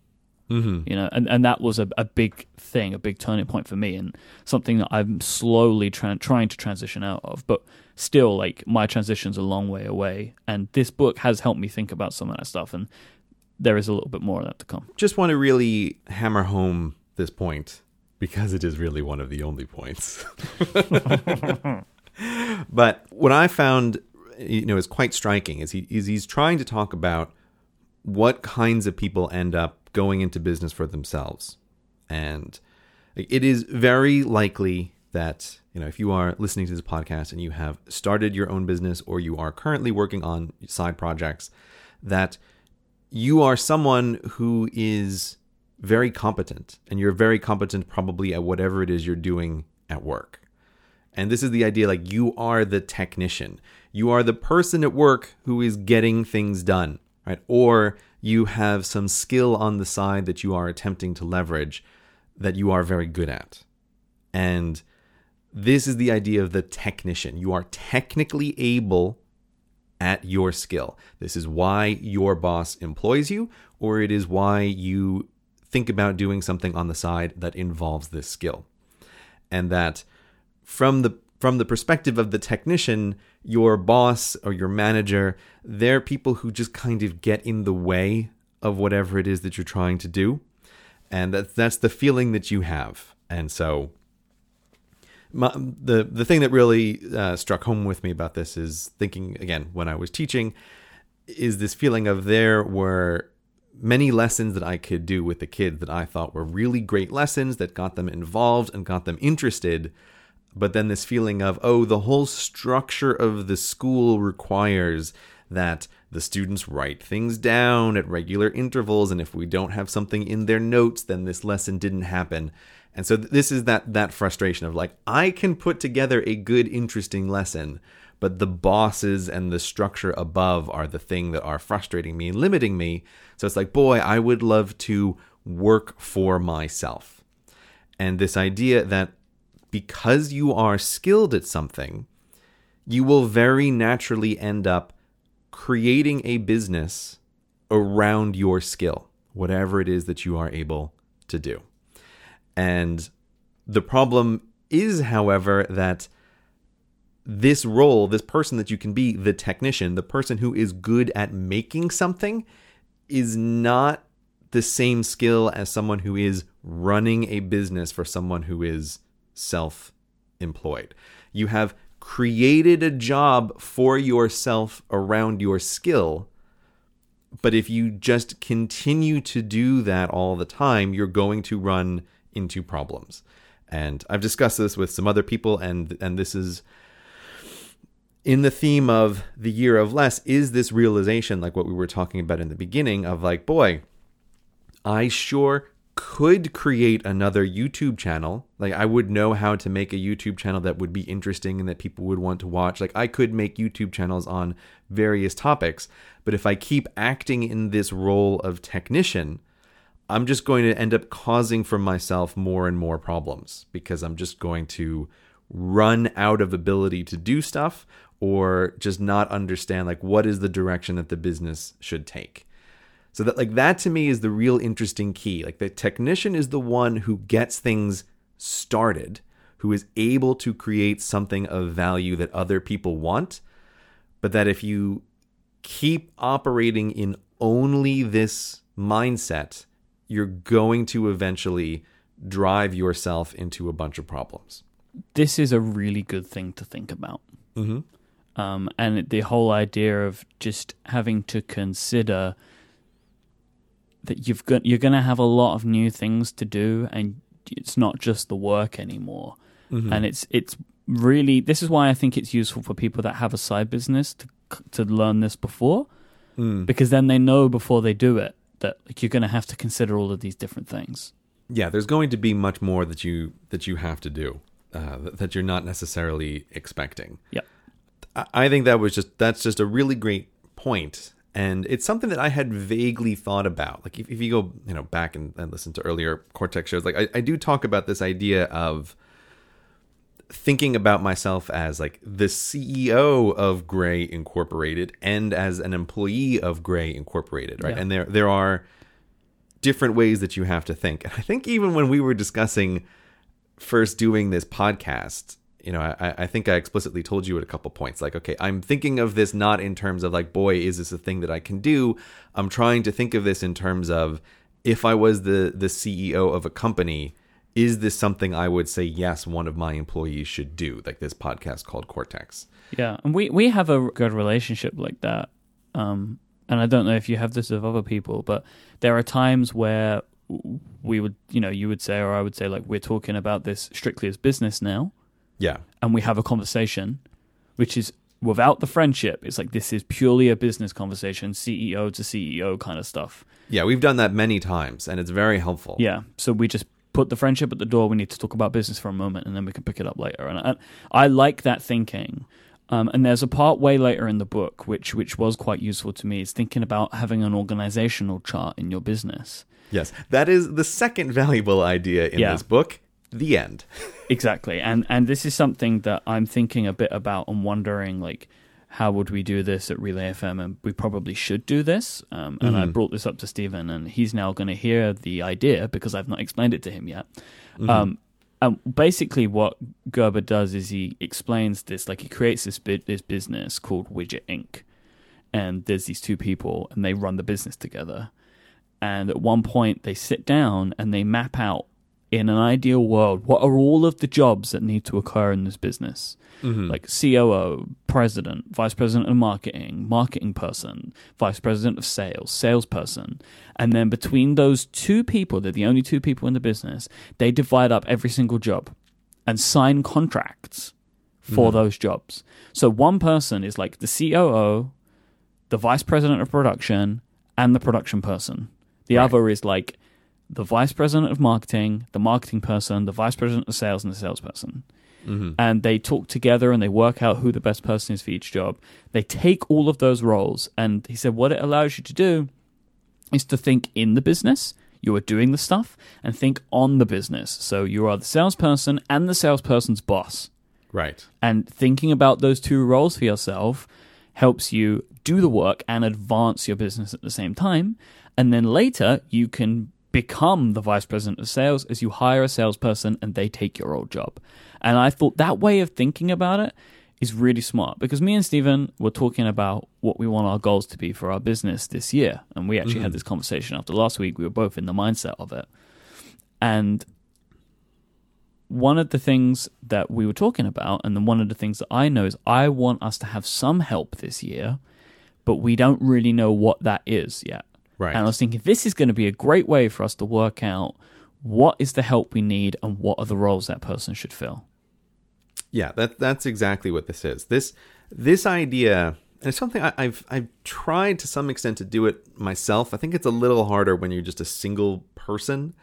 Speaker 2: Mm-hmm.
Speaker 1: you know and, and that was a, a big thing a big turning point for me and something that i'm slowly tra- trying to transition out of. But still like my transition's a long way away and this book has helped me think about some of that stuff and there is a little bit more of that to come
Speaker 2: just want to really hammer home this point because it is really one of the only points. [LAUGHS] but what I found, you know, is quite striking is he is he's trying to talk about what kinds of people end up going into business for themselves, and it is very likely that you know if you are listening to this podcast and you have started your own business or you are currently working on side projects that you are someone who is very competent and you're very competent probably at whatever it is you're doing at work And this is the idea like you are the technician. You are the person at work who is getting things done, right? Or you have some skill on the side that you are attempting to leverage that you are very good at. And this is the idea of the technician. You are technically able at your skill. This is why your boss employs you, or it is why you think about doing something on the side that involves this skill. And that from the from the perspective of the technician, your boss or your manager, they're people who just kind of get in the way of whatever it is that you're trying to do. And that's that's the feeling that you have. And so my, the the thing that really uh, struck home with me about this is thinking again when I was teaching is this feeling of there were many lessons that I could do with the kids that I thought were really great lessons that got them involved and got them interested. But then this feeling of oh the whole structure of the school requires that the students write things down at regular intervals. And if we don't have something in their notes then this lesson didn't happen and so this is that that frustration of like I can put together a good interesting lesson, but the bosses and the structure above are the thing that are frustrating me and limiting me. So it's like, boy, I would love to work for myself. And this idea that because you are skilled at something, you will very naturally end up creating a business around your skill, whatever it is that you are able to do. And the problem is, however, that this role, this person that you can be, the technician, the person who is good at making something, is not the same skill as someone who is running a business for someone who is self employed. You have created a job for yourself around your skill. But if you just continue to do that all the time, you're going to run into problems. And I've discussed this with some other people, and and this is in the theme of the year of less is this realization like what we were talking about in the beginning of like boy i sure could create another youtube channel. Like i would know how to make a youtube channel that would be interesting and that people would want to watch. Like i could make youtube channels on various topics. But if i keep acting in this role of technician I'm just going to end up causing for myself more and more problems because I'm just going to run out of ability to do stuff or just not understand like what is the direction that the business should take. So that like that to me is the real interesting key. Like the technician is the one who gets things started, who is able to create something of value that other people want, but that if you keep operating in only this mindset, you're going to eventually drive yourself into a bunch of problems.
Speaker 1: This is a really good thing to think about.
Speaker 2: Mm-hmm.
Speaker 1: Um, and the whole idea of just having to consider that you've got you're going to have a lot of new things to do, and it's not just the work anymore.
Speaker 2: Mm-hmm.
Speaker 1: And it's it's really this is why I think it's useful for people that have a side business to to learn this before,
Speaker 2: Mm.
Speaker 1: because then they know before they do it that like you're going to have to consider all of these different things.
Speaker 2: Yeah, there's going to be much more that you that you have to do uh, that, you're not necessarily expecting.
Speaker 1: Yeah,
Speaker 2: I, I think that was just that's just a really great point, and it's something that I had vaguely thought about. Like if, if you go you know back and, and listen to earlier Cortex shows, like I, I do talk about this idea of thinking about myself as like the CEO of Grey Incorporated and as an employee of Grey Incorporated, right?
Speaker 1: Yeah.
Speaker 2: And there there are different ways that you have to think. And I think even when we were discussing first doing this podcast, you know, I, I think I explicitly told you at a couple points, like, okay, I'm thinking of this not in terms of like, boy, is this a thing that I can do? I'm trying to think of this in terms of if I was the the CEO of a company, is this something I would say yes, one of my employees should do, like this podcast called Cortex?
Speaker 1: Yeah, and we we have a good relationship like that. Um, and I don't know if you have this with other people, but there are times where we would, you know, you would say or I would say like we're talking about this strictly as business now,
Speaker 2: Yeah.
Speaker 1: and we have a conversation, which is without the friendship. It's like this is purely a business conversation, CEO to CEO kind of stuff.
Speaker 2: Yeah, we've done that many times and it's very helpful.
Speaker 1: Yeah, so we just put the friendship at the door. We need to talk about business for a moment, and then we can pick it up later. And I, I like that thinking. Um, and there's a part way later in the book which which was quite useful to me. Is thinking about having an organizational chart in your business.
Speaker 2: Yes, that is the second [LAUGHS] valuable idea in
Speaker 1: Yeah.
Speaker 2: this book. The end. [LAUGHS]
Speaker 1: Exactly, and and this is something that I'm thinking a bit about and wondering like. How would we do this at Relay FM? And we probably should do this. Um, and I brought this up to Stephen, and he's now going to hear the idea because I've not explained it to him yet. Um, and basically, what Gerber does is he explains this, like he creates this bit, this business called Widget Inc. And there's these two people, and they run the business together. And at one point, they sit down and they map out in an ideal world what are all of the jobs that need to occur in this business mm-hmm. like COO, president, vice president of marketing, marketing person, vice president of sales, salesperson. And then between those two people, they're the only two people in the business, they divide up every single job and sign contracts for mm-hmm. those jobs. So one person is like the COO, the vice president of production, and the production person. The
Speaker 2: Right.
Speaker 1: other is like the vice president of marketing, the marketing person, the vice president of sales, and the salesperson. Mm-hmm. And they talk together and they work out who the best person is for each job. They take all of those roles, and he said what it allows you to do is to think in the business. You are doing the stuff and think on the business. So you are the salesperson and the salesperson's boss
Speaker 2: Right.
Speaker 1: and thinking about those two roles for yourself helps you do the work and advance your business at the same time and then later you can become the vice president of sales as you hire a salesperson and they take your old job. And i thought that way of thinking about it is really smart because me and Stephen were talking about what we want our goals to be for our business this year. And we actually had mm. this conversation after last week. We were both in the mindset of it. And one of the things that we were talking about, and then one of the things that I know is I want us to have some help this year, but we don't really know what that is yet.
Speaker 2: Right.
Speaker 1: And I was thinking this is going to be a great way for us to work out what is the help we need and what are the roles that person should fill.
Speaker 2: Yeah, that that's exactly what this is. This this idea, and it's something I, I've I've tried to some extent to do it myself. I think it's a little harder when you're just a single person.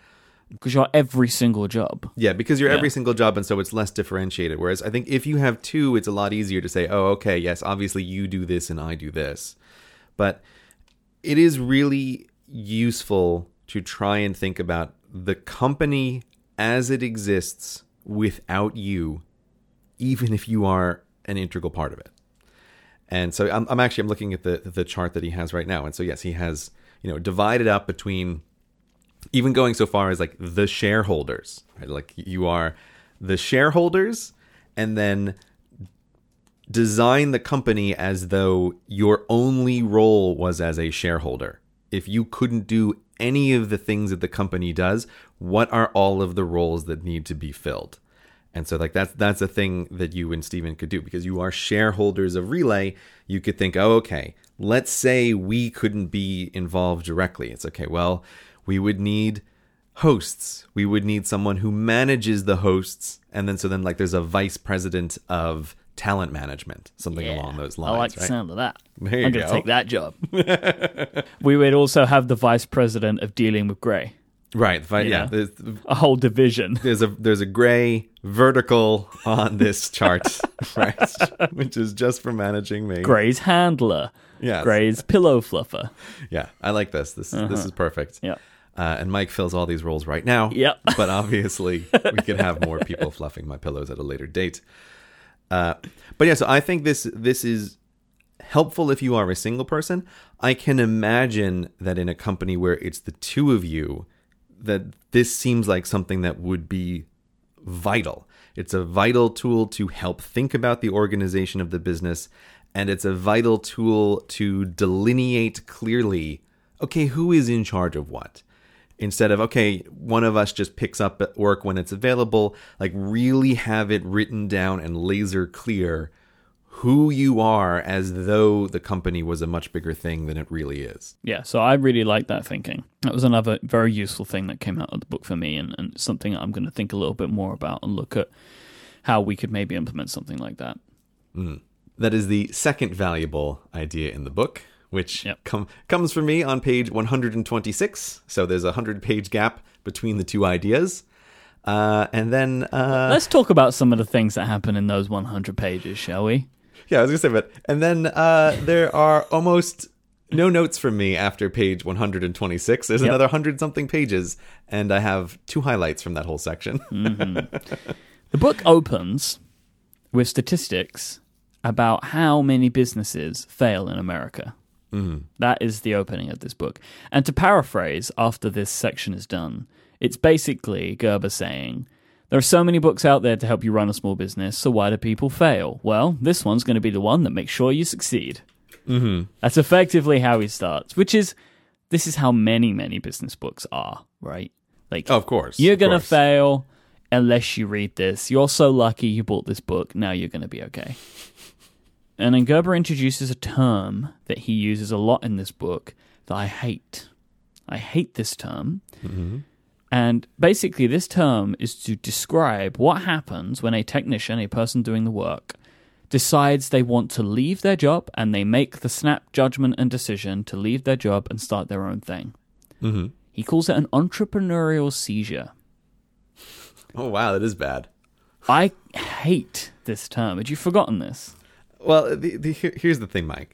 Speaker 1: Because you're every single job.
Speaker 2: Yeah, because you're
Speaker 1: Yeah.
Speaker 2: every single job, and so it's less differentiated. Whereas I think if you have two, it's a lot easier to say, "Oh, okay, yes, obviously you do this and I do this." But it is really useful to try and think about the company as it exists without you, even if you are an integral part of it. And so I'm, I'm actually I'm looking at the the chart that he has right now, and so yes, he has you know divided up between even going so far as like the shareholders, right? Like you are the shareholders, and then design the company as though your only role was as a shareholder. If you couldn't do any of the things that the company does, what are all of the roles that need to be filled? And so like that's that's a thing that you and Stephen could do because you are shareholders of Relay. You could think, oh, okay, let's say we couldn't be involved directly. It's okay, well, we would need hosts. We would need someone who manages the hosts. And then so then like there's a vice president of talent management, something along those lines.
Speaker 1: I like the
Speaker 2: right?
Speaker 1: sound of that.
Speaker 2: There you
Speaker 1: I'm going to take that job. [LAUGHS] we would also have the vice president of dealing with Grey,
Speaker 2: Right. the yeah.
Speaker 1: Yeah.
Speaker 2: There's,
Speaker 1: a whole division. [LAUGHS]
Speaker 2: there's a there's a gray vertical on this chart, [LAUGHS] right? Which is just for managing me.
Speaker 1: Grey's handler.
Speaker 2: Yeah.
Speaker 1: Grey's pillow fluffer.
Speaker 2: Yeah, I like this. This is this is perfect.
Speaker 1: Yep.
Speaker 2: Uh, and Myke fills all these roles right now.
Speaker 1: Yep.
Speaker 2: but obviously, we can have more people fluffing my pillows at a later date. Uh, but yeah, so I think this this is helpful if you are a single person. I can imagine that in a company where it's the two of you, that this seems like something that would be vital. It's a vital tool to help think about the organization of the business, and it's a vital tool to delineate clearly okay, who is in charge of what? Instead of, okay, one of us just picks up work when it's available, like really have it written down and laser clear who you are as though the company was a much bigger thing than it really is.
Speaker 1: Yeah, so I really like that thinking. That was another very useful thing that came out of the book for me, and, and something I'm going to think a little bit more about and look at how we could maybe implement something like that. Hmm.
Speaker 2: That is the second valuable idea in the book, which
Speaker 1: Yep.
Speaker 2: com- comes from me on page 126. So there's a 100 page gap between the two ideas. Uh, and then uh,
Speaker 1: Let's talk about some of the things that happen in those 100 pages, shall we?
Speaker 2: yeah, I was gonna say, but and then uh, there are almost no notes from me after page 126. There's
Speaker 1: Yep.
Speaker 2: another hundred something pages, and I have two highlights from that whole section. [LAUGHS]
Speaker 1: The book opens with statistics about how many businesses fail in America. That is the opening of this book. And to paraphrase, after this section is done, it's basically Gerber saying, There are so many books out there to help you run a small business, so why do people fail? Well, this one's going to be the one that makes sure you succeed. Mm-hmm. That's effectively how he starts, which is this is how many, many business books are, right? Like,
Speaker 2: of course,
Speaker 1: you're going to fail unless you read this. You're so lucky you bought this book. Now you're going to be okay. And then Gerber introduces a term that he uses a lot in this book that I hate. I hate this term. And basically, this term is to describe what happens when a technician, a person doing the work, decides they want to leave their job and they make the snap judgment and decision to leave their job and start their own thing.
Speaker 2: Mm-hmm.
Speaker 1: He calls it an entrepreneurial seizure.
Speaker 2: Oh wow, that is bad.
Speaker 1: I hate this term. Had you forgotten this?
Speaker 2: Well, the, the, here's the thing, Myke.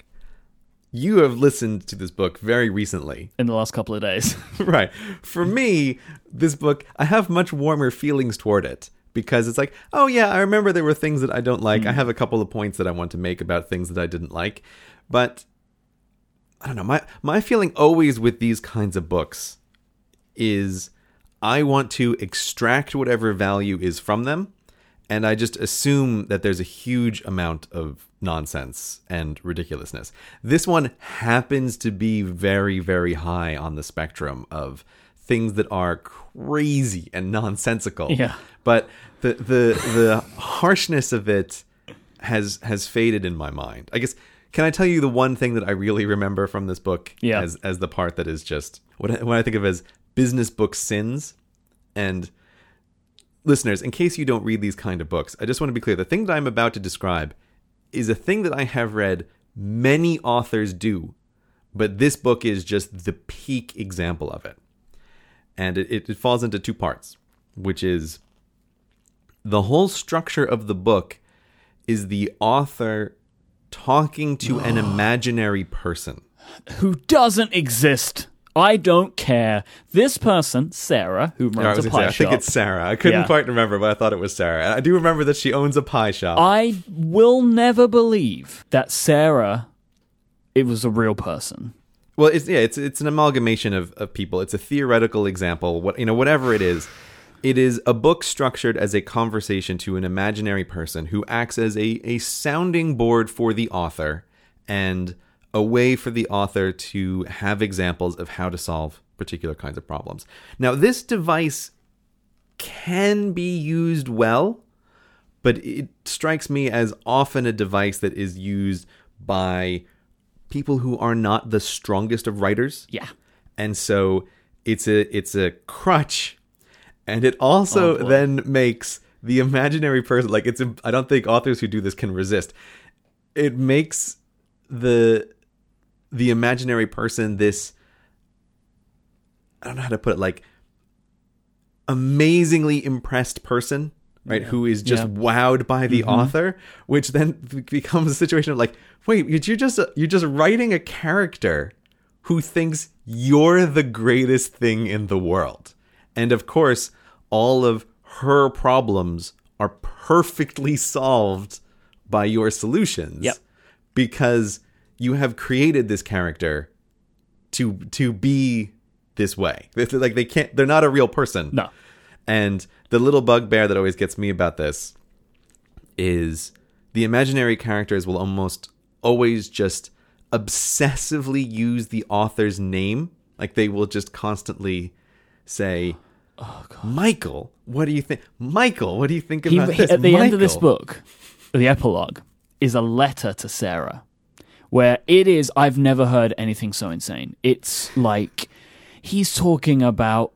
Speaker 2: You have listened to this book very recently,
Speaker 1: In the last couple of days. [LAUGHS]
Speaker 2: right? For me, this book, I have much warmer feelings toward it because it's like, oh yeah, I remember there were things that I don't like. I mm. have a couple of points that I want to make about things that I didn't like, but I don't know. My my feeling always with these kinds of books is I want to extract whatever value is from them, and I just assume that there's a huge amount of nonsense and ridiculousness. This one happens to be very, very high on the spectrum of things that are crazy and nonsensical.
Speaker 1: Yeah.
Speaker 2: But the the the harshness of it has has faded in my mind. I guess can I tell you the one thing that I really remember from this book
Speaker 1: Yeah.
Speaker 2: as as the part that is just what I, what I think of as business book sins and listeners in case you don't read these kind of books I just want to be clear the thing that I'm about to describe is a thing that I have read many authors do but this book is just the peak example of it and it, it, falls into two parts which is the whole structure of the book is the author talking to an [GASPS] imaginary person
Speaker 1: who doesn't exist. I don't care. This person, Sarah, who runs
Speaker 2: was
Speaker 1: a
Speaker 2: gonna say,
Speaker 1: pie
Speaker 2: I think it's Sarah. I couldn't
Speaker 1: Yeah.
Speaker 2: quite remember, but I thought it was Sarah. And I do remember that she owns a pie shop.
Speaker 1: I will never believe that Sarah it was a real person.
Speaker 2: well, it's yeah, it's it's an amalgamation of, of people. It's a theoretical example. What you know, whatever it is, it is a book structured as a conversation to an imaginary person who acts as a a sounding board for the author and a way for the author to have examples of how to solve particular kinds of problems. Now, this device can be used well, but it strikes me as often a device that is used by people who are not the strongest of writers.
Speaker 1: Yeah.
Speaker 2: And so it's a it's a crutch and it also
Speaker 1: Oh,
Speaker 2: then makes the imaginary person like it's I don't think authors who do this can resist. It makes the the imaginary person this I don't know how to put it like amazingly impressed person, right? Who is just
Speaker 1: Yeah.
Speaker 2: wowed by the mm-hmm. author, which then becomes a situation of like, wait, you're just you're just writing a character who thinks you're the greatest thing in the world, and of course, all of her problems are perfectly solved by your solutions.
Speaker 1: Yep.
Speaker 2: because you have created this character to to be this way. Like they can't they're not a real person.
Speaker 1: No.
Speaker 2: And the little bugbear that always gets me about this is the imaginary characters will almost always just obsessively use the author's name. Like they will just constantly say, oh, Michael, what do you think? Michael, what do you think about
Speaker 1: he-
Speaker 2: this?
Speaker 1: at the end of this book, the epilogue is a letter to Sarah, where it is. I've never heard anything so insane. It's like he's talking about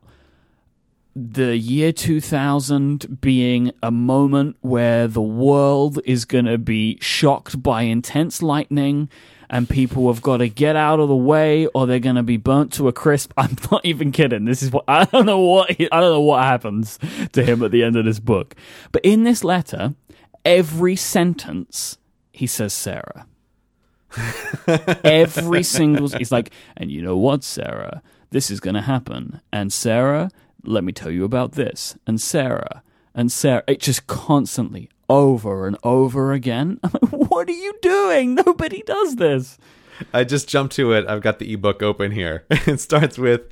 Speaker 1: the year 2000 being a moment where the world is going to be shocked by intense lightning and people have got to get out of the way or they're going to be burnt to a crisp. [LAUGHS] I'm not even kidding. This is what I don't know what I don't know what happens to him at the end of this book. But in this letter, every sentence he says Sarah. [LAUGHS] every single he's like, and you know what, Sarah, this is going to happen. And Sarah, let me tell you about this. And Sarah, and Sarah, it just constantly over and over again. I'm like, what are you doing? Nobody does this.
Speaker 2: I just jumped to it. I've got the ebook open here. [LAUGHS] It starts with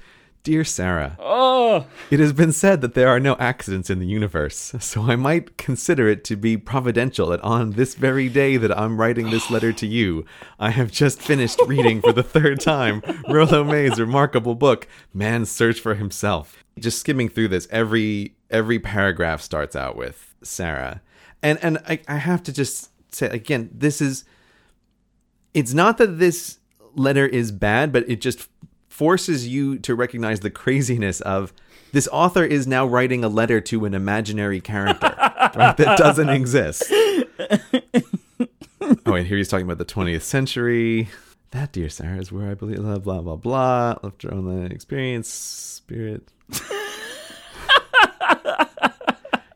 Speaker 2: Dear Sarah,
Speaker 1: Oh,
Speaker 2: it has been said that there are no accidents in the universe, so I might consider it to be providential that on this very day that I'm writing this letter to you, I have just finished reading for the third time Rollo May's remarkable book, Man's Search for Himself. Just skimming through this, every every paragraph starts out with Sarah. And and I, I have to just say again, this is it's not that this letter is bad, but it just forces you to recognize the craziness of this author is now writing a letter to an imaginary character [LAUGHS] right, that doesn't exist. [LAUGHS] oh, and here he's talking about the 20th century. That, dear Sarah, is where I believe, blah, blah, blah, blah. Left her own experience, spirit. [LAUGHS]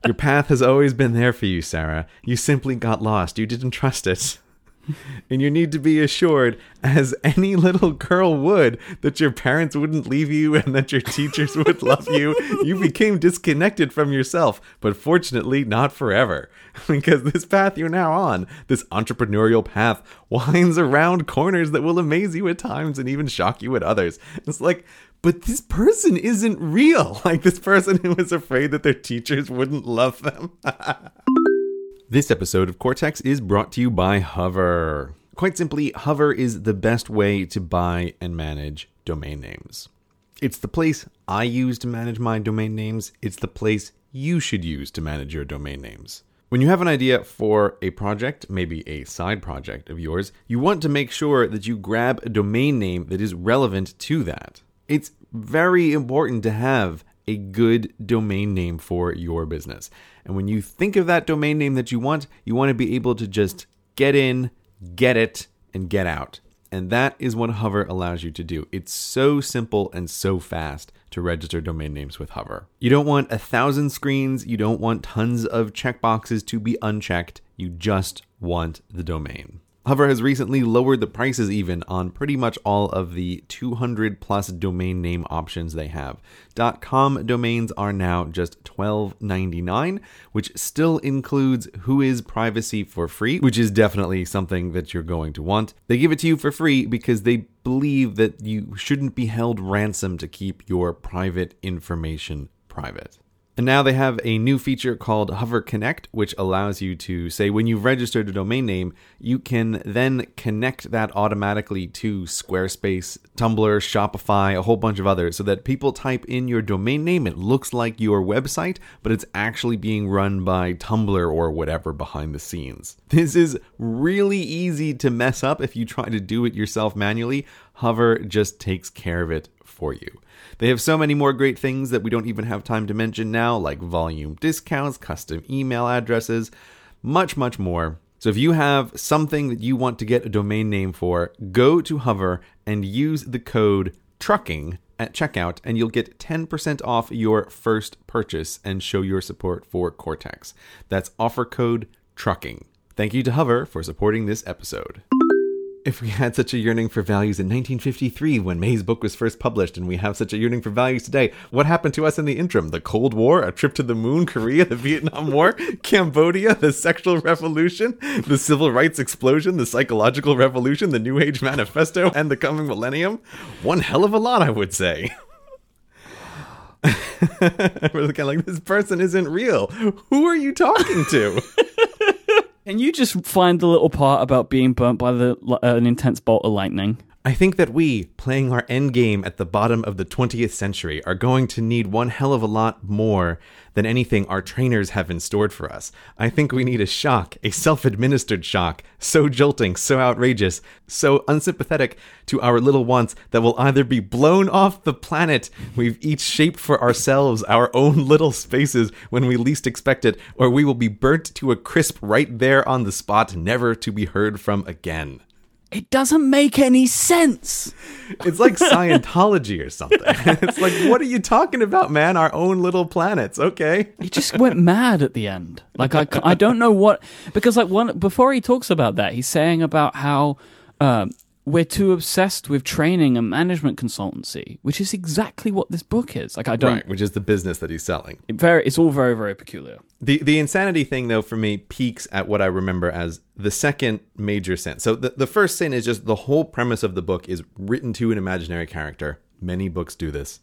Speaker 2: Your path has always been there for you, Sarah. You simply got lost. You didn't trust it. [LAUGHS] And you need to be assured, as any little girl would, that your parents wouldn't leave you and that your teachers would love you. You [LAUGHS] became disconnected from yourself, but fortunately, not forever. [LAUGHS] Because this path you're now on, this entrepreneurial path, winds around corners that will amaze you at times and even shock you at others. It's like, but this person isn't real. Like this person who was afraid that their teachers wouldn't love them. This episode of Cortex is brought to you by Hover. Quite simply, Hover is the best way to buy and manage domain names. It's the place I use to manage my domain names. It's the place you should use to manage your domain names. When you have an idea for a project, maybe a side project of yours, you want to make sure that you grab a domain name that is relevant to that. It's very important to have a good domain name for your business. And when you think of that domain name that you want, you want to be able to just get in, get it, and get out. And that is what Hover allows you to do. It's so simple and so fast to register domain names with Hover. You don't want a thousand screens, you don't want tons of checkboxes to be unchecked. You just want the domain. Hover has recently lowered the prices even on pretty much all of the 200 plus domain name options they have. .com domains are now just $12.99, which still includes Whois privacy for free, which is definitely something that you're going to want. They give it to you for free because they believe that you shouldn't be held ransom to keep your private information private. And now they have a new feature called Hover Connect, which allows you to say when you've registered a domain name, you can then connect that automatically to Squarespace, Tumblr, Shopify, a whole bunch of others, so that people type in your domain name. It looks like your website, but it's actually being run by Tumblr or whatever behind the scenes. [LAUGHS] This is really easy to mess up if you try to do it yourself manually. Hover just takes care of it for you. They have so many more great things that we don't even have time to mention now, like volume discounts, custom email addresses, much, much more. So if you have something that you want to get a domain name for, go to Hover and use the code TRUCKING at checkout, and you'll get 10% off your first purchase and show your support for Cortex. That's offer code TRUCKING. Thank you to Hover for supporting this episode. If we had such a yearning for values in 1953 when May's book was first published, and we have such a yearning for values today, what happened to us in the interim? The Cold War, a trip to the moon, Korea, the Vietnam [LAUGHS] War, Cambodia, the sexual revolution, the civil rights explosion, the psychological revolution, the New Age Manifesto, and the coming millennium? One hell of a lot, I would say. [LAUGHS] We're kind of like, this person isn't real. Who are you talking to? [LAUGHS]
Speaker 1: Can you just find the little part about being burnt by the uh, an intense bolt of lightning?
Speaker 2: I think that we, playing our end game at the bottom of the 20th century, are going to need one hell of a lot more than anything our trainers have in store for us. I think we need a shock, a self administered shock, so jolting, so outrageous, so unsympathetic to our little wants that will either be blown off the planet we've each shaped for ourselves, our own little spaces when we least expect it, or we will be burnt to a crisp right there on the spot, never to be heard from again.
Speaker 1: It doesn't make any sense.
Speaker 2: It's like Scientology or something. [LAUGHS] it's like, what are you talking about, man? Our own little planets, okay?
Speaker 1: He just went mad at the end. Like I, I don't know what because like one before he talks about that, he's saying about how um, we're too obsessed with training and management consultancy, which is exactly what this book is. Like I don't.
Speaker 2: Right, which is the business that he's selling.
Speaker 1: It very, it's all very, very peculiar.
Speaker 2: The the insanity thing though for me peaks at what I remember as the second major sin. So the, the first sin is just the whole premise of the book is written to an imaginary character. Many books do this.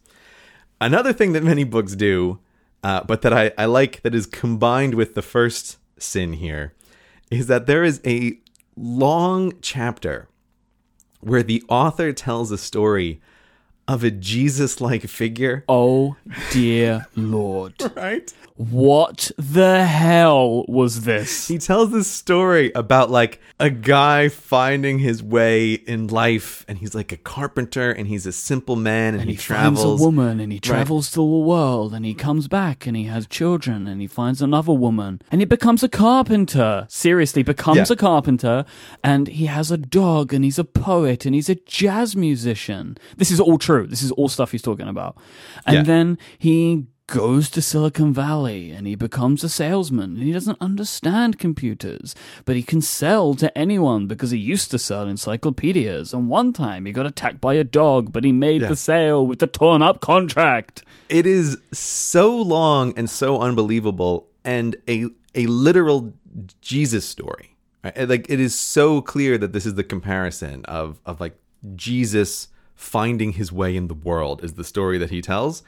Speaker 2: Another thing that many books do, uh, but that I, I like that is combined with the first sin here, is that there is a long chapter where the author tells a story of a Jesus like figure.
Speaker 1: Oh dear lord! [LAUGHS]
Speaker 2: Right?
Speaker 1: What the hell was this?
Speaker 2: He tells this story about like a guy finding his way in life, and he's like a carpenter, and he's a simple man, and,
Speaker 1: And
Speaker 2: he,
Speaker 1: he
Speaker 2: travels.
Speaker 1: finds a woman and he travels through the world and he comes back and he has children and he finds another woman and he becomes a carpenter. Seriously, becomes
Speaker 2: Yeah.
Speaker 1: a carpenter and he has a dog and he's a poet and he's a jazz musician. This is all true. This is all stuff he's talking about. And
Speaker 2: Yeah.
Speaker 1: then he goes to Silicon Valley and he becomes a salesman and he doesn't understand computers, but he can sell to anyone because he used to sell encyclopedias. And one time he got attacked by a dog, but he made
Speaker 2: Yeah.
Speaker 1: the sale with the torn up contract.
Speaker 2: It is so long and so unbelievable, and a a literal Jesus story. Right? Like it is so clear that this is the comparison of of like Jesus finding his way in the world is the story that he tells.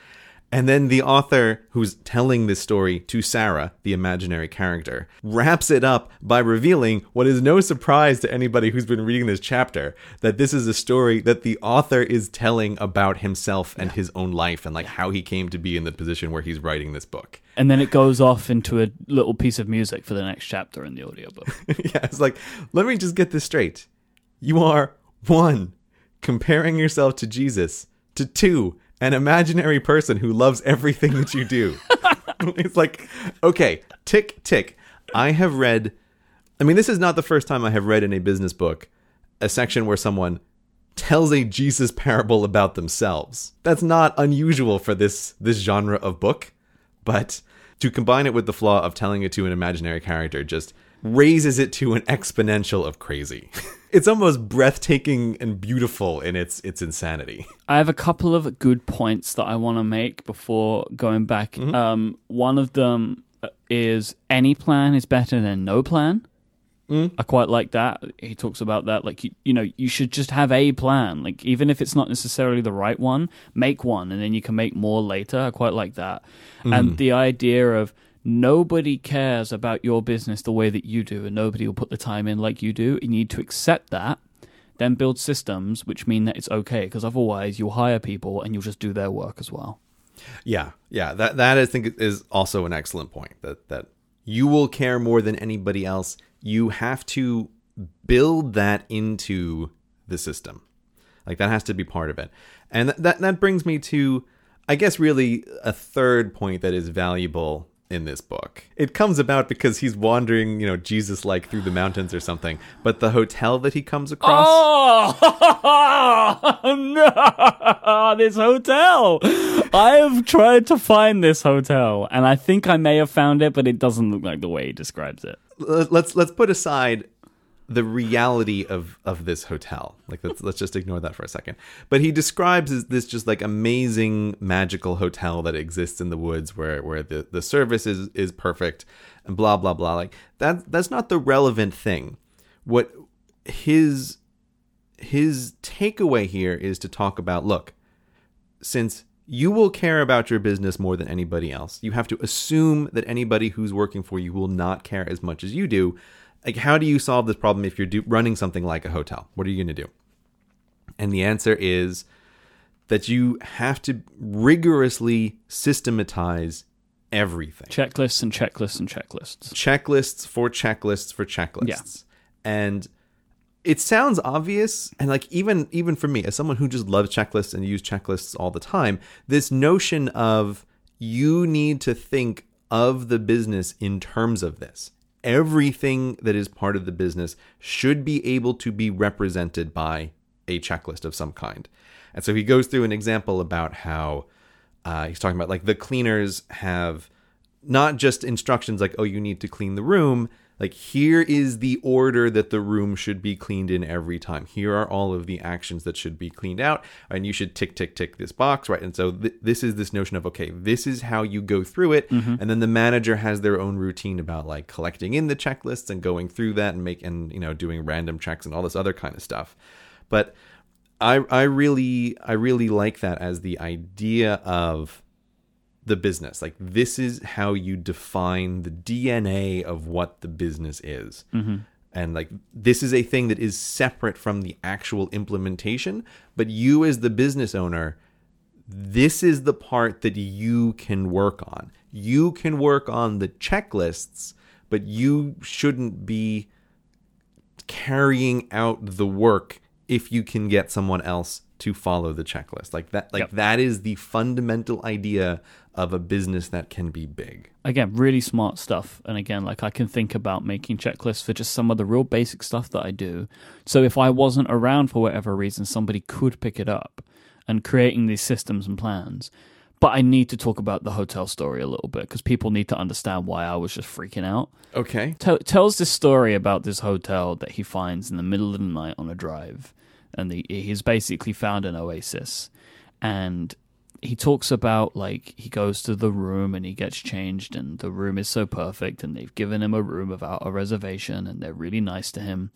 Speaker 2: And then the author who's telling this story to Sarah, the imaginary character, wraps it up by revealing what is no surprise to anybody who's been reading this chapter that this is a story that the author is telling about himself and his own life and like how he came to be in the position where he's writing this book.
Speaker 1: And then it goes off into a little piece of music for the next chapter in the audiobook. [LAUGHS]
Speaker 2: yeah, it's like, let me just get this straight. You are one, comparing yourself to Jesus, to two, an imaginary person who loves everything that you do. [LAUGHS] it's like, okay, tick, tick. I have read, I mean, this is not the first time I have read in a business book a section where someone tells a Jesus parable about themselves. That's not unusual for this this genre of book, but to combine it with the flaw of telling it to an imaginary character just raises it to an exponential of crazy. [LAUGHS] it's almost breathtaking and beautiful in its its insanity.
Speaker 1: I have a couple of good points that I want to make before going back.
Speaker 2: Mm-hmm.
Speaker 1: Um, one of them is any plan is better than no plan.
Speaker 2: Mm.
Speaker 1: I quite like that. He talks about that. Like, you, you know, you should just have a plan. Like, even if it's not necessarily the right one, make one and then you can make more later. I quite like that.
Speaker 2: Mm.
Speaker 1: And the idea of nobody cares about your business the way that you do and nobody will put the time in like you do. You need to accept that then build systems which mean that it's okay because otherwise you'll hire people and you'll just do their work as well
Speaker 2: Yeah, yeah. That that I think is also an excellent point. That that you will care more than anybody else. You have to build that into the system. Like that has to be part of it. And th- that that brings me to I guess really a third point that is valuable in this book. It comes about because he's wandering, you know, Jesus like through the mountains or something. But the hotel that he comes across
Speaker 1: oh [LAUGHS] no this hotel i have tried to find this hotel and i think i may have found it but it doesn't look like the way he describes it
Speaker 2: let- let's let's put aside the reality of of this hotel. Like let's let's just ignore that for a second. But he describes this just like amazing magical hotel that exists in the woods where where the the service is is perfect and blah blah blah. Like that that's not the relevant thing. What his his takeaway here is to talk about look, since you will care about your business more than anybody else, you have to assume that anybody who's working for you will not care as much as you do. Like, how do you solve this problem if you're do- running something like a hotel? What are you going to do? And the answer is that you have to rigorously systematize everything
Speaker 1: checklists and checklists and checklists
Speaker 2: checklists for checklists for checklists. Yeah. And it sounds obvious and like even even for me as someone who just loves checklists and use checklists all the time, this notion of you need to think of the business in terms of this. Everything that is part of the business should be able to be represented by a checklist of some kind. And so he goes through an example about how uh, he's talking about like the cleaners have not just instructions like, oh, you need to clean the room. Like, here is the order that the room should be cleaned in every time. Here are all of the actions that should be cleaned out, and you should tick, tick, tick this box, right? And so, th- this is this notion of, okay, this is how you go through it. Mm-hmm. And then the manager has their own routine about like collecting in the checklists and going through that and make, and, you know, doing random checks and all this other kind of stuff. But I, I really, I really like that as the idea of the business. Like this is how you define the DNA of what the business is. Mm-hmm. And like this is a thing that is separate from the actual implementation, but you as the business owner, this is the part that you can work on. You can work on the checklists, but you shouldn't be carrying out the work if you can get someone else to follow the checklist. Like that like
Speaker 1: Yep.
Speaker 2: that is the fundamental idea of a business that can be big.
Speaker 1: again, really smart stuff. And again, like I can think about making checklists for just some of the real basic stuff that I do. So if I wasn't around for whatever reason, somebody could pick it up and creating these systems and plans. But I need to talk about the hotel story a little bit because people need to understand why I was just freaking out.
Speaker 2: Okay.
Speaker 1: Tell, tells this story about this hotel that he finds in the middle of the night on a drive, and the, he's basically found an oasis, and he talks about like he goes to the room and he gets changed, and the room is so perfect, and they've given him a room without a reservation, and they're really nice to him.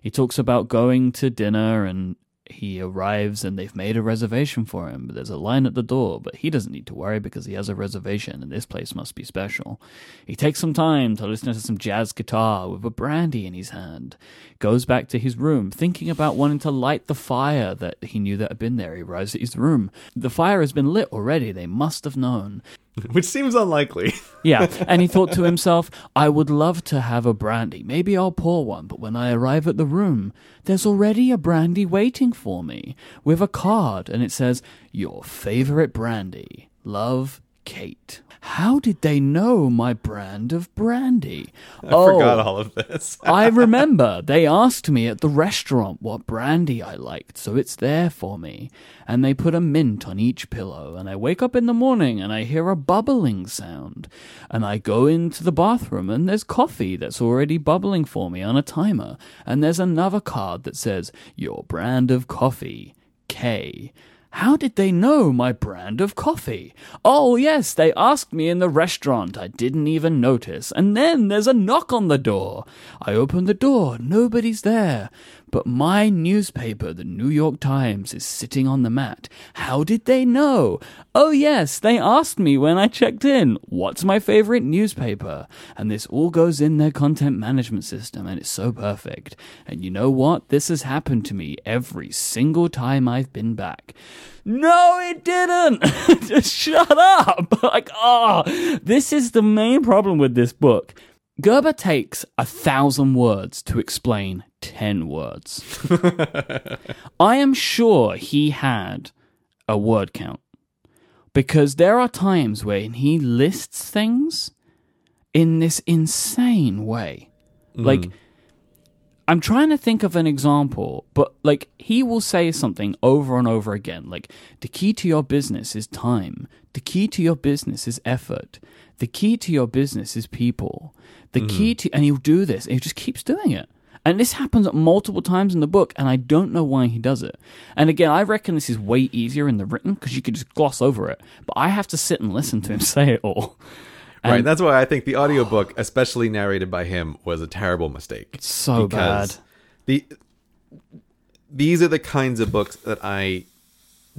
Speaker 1: He talks about going to dinner and he arrives and they've made a reservation for him. But there's a line at the door, but he doesn't need to worry because he has a reservation and this place must be special. He takes some time to listen to some jazz guitar with a brandy in his hand. Goes back to his room, thinking about wanting to light the fire that he knew that had been there. He arrives at his room. The fire has been lit already. They must have known. [LAUGHS]
Speaker 2: Which seems unlikely. [LAUGHS]
Speaker 1: Yeah, and he thought to himself, I would love to have a brandy. Maybe I'll pour one, but when I arrive at the room, there's already a brandy waiting for me with a card, and it says, Your favorite brandy. Love, Kate. How did they know my brand of brandy?
Speaker 2: I forgot oh, all of this. [LAUGHS]
Speaker 1: I remember they asked me at the restaurant what brandy I liked, so it's there for me. And they put a mint on each pillow, and I wake up in the morning and I hear a bubbling sound. And I go into the bathroom and there's coffee that's already bubbling for me on a timer. And there's another card that says, Your brand of coffee, K. How did they know my brand of coffee? Oh, yes, they asked me in the restaurant. I didn't even notice. And then there's a knock on the door. I open the door. Nobody's there. But my newspaper, the New York Times, is sitting on the mat. How did they know? Oh, yes, they asked me when I checked in, what's my favorite newspaper? And this all goes in their content management system, and it's so perfect. And you know what? This has happened to me every single time I've been back. No, it didn't! Just [LAUGHS] shut up! [LAUGHS] like, oh, this is the main problem with this book. Gerber takes a thousand words to explain ten words. [LAUGHS] I am sure he had a word count because there are times when he lists things in this insane way. Mm. Like, I'm trying to think of an example, but like he will say something over and over again. Like, the key to your business is time. The key to your business is effort. The key to your business is people. The mm-hmm. key to, and he'll do this, and he just keeps doing it. And this happens multiple times in the book, and I don't know why he does it. And again, I reckon this is way easier in the written because you could just gloss over it. But I have to sit and listen to him [LAUGHS] say it all.
Speaker 2: right.
Speaker 1: And-
Speaker 2: That's why I think the audiobook, especially narrated by him, was a terrible mistake.
Speaker 1: so bad.
Speaker 2: The these are the kinds of books that I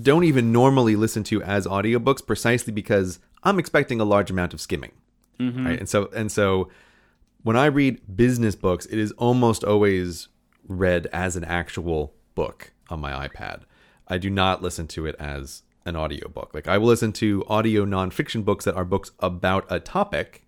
Speaker 2: don't even normally listen to as audiobooks precisely because I'm expecting a large amount of skimming. Mm-hmm. Right? And so and so when I read business books, it is almost always read as an actual book on my iPad. I do not listen to it as an audiobook. Like I will listen to audio nonfiction books that are books about a topic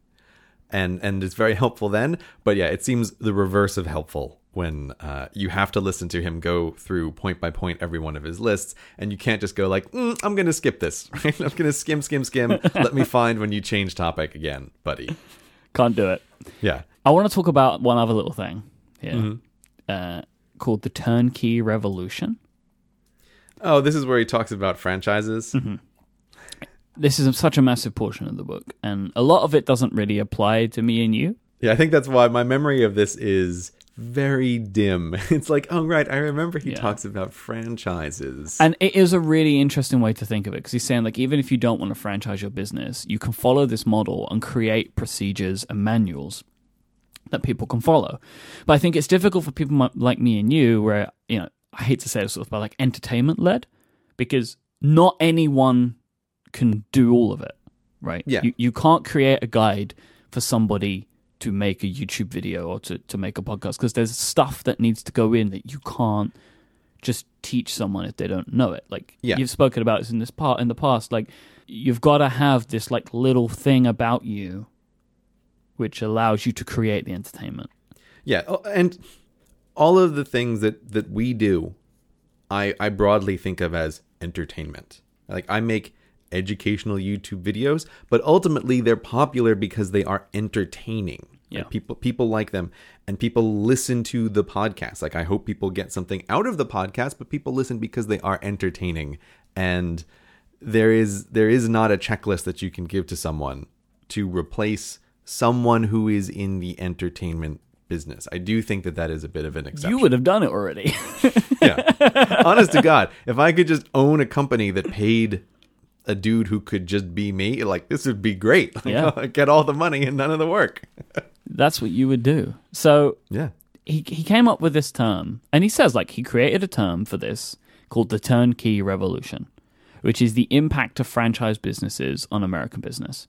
Speaker 2: and and it's very [LAUGHS] helpful then. But yeah, it seems the reverse of helpful when uh, you have to listen to him go through point by point every one of his lists, and you can't just go like, mm, "I'm going to skip this." [LAUGHS] Right? I'm going to skim, skim, skim. Let me find when you change topic again, buddy.
Speaker 1: Can't do it.
Speaker 2: Yeah,
Speaker 1: I want to talk about one other little thing here
Speaker 2: Mhm.
Speaker 1: uh, called the turnkey revolution.
Speaker 2: Oh, this is where he talks about franchises.
Speaker 1: Mm-hmm. This is such a massive portion of the book, and a lot of it doesn't really apply to me and you.
Speaker 2: Yeah, I think that's why my memory of this is very dim. [LAUGHS] It's like, oh right, I remember he
Speaker 1: Yeah.
Speaker 2: talks about franchises.
Speaker 1: And it is a really interesting way to think of it because he's saying, like, even if you don't want to franchise your business, you can follow this model and create procedures and manuals that people can follow. But I think it's difficult for people like me and you, where, you know, I hate to say this sort of, but like entertainment led, because not anyone can do all of it, right?
Speaker 2: Yeah.
Speaker 1: You, you can't create a guide for somebody to make a YouTube video or to, to make a podcast because there's stuff that needs to go in that you can't just teach someone if they don't know it. Like
Speaker 2: Yeah.
Speaker 1: you've spoken about this in this part in the past. Like you've got to have this like little thing about you which allows you to create the entertainment.
Speaker 2: Yeah, oh, and all of the things that that we do, I I broadly think of as entertainment. Like I make educational YouTube videos, but ultimately they're popular because they are entertaining.
Speaker 1: Yeah.
Speaker 2: Like, people people like them and people listen to the podcast. Like I hope people get something out of the podcast, but people listen because they are entertaining and there is there is not a checklist that you can give to someone to replace someone who is in the entertainment business. I do think that that is a bit of an exception.
Speaker 1: You would have done it already. [LAUGHS]
Speaker 2: yeah. Honest to God, if I could just own a company that paid a dude who could just be me, like this would be great. [LAUGHS] Like,
Speaker 1: Yeah.
Speaker 2: get all the money and none of the work.
Speaker 1: That's what you would do. So
Speaker 2: Yeah.
Speaker 1: he he came up with this term, and he says like he created a term for this called the turnkey revolution, which is the impact of franchise businesses on American business.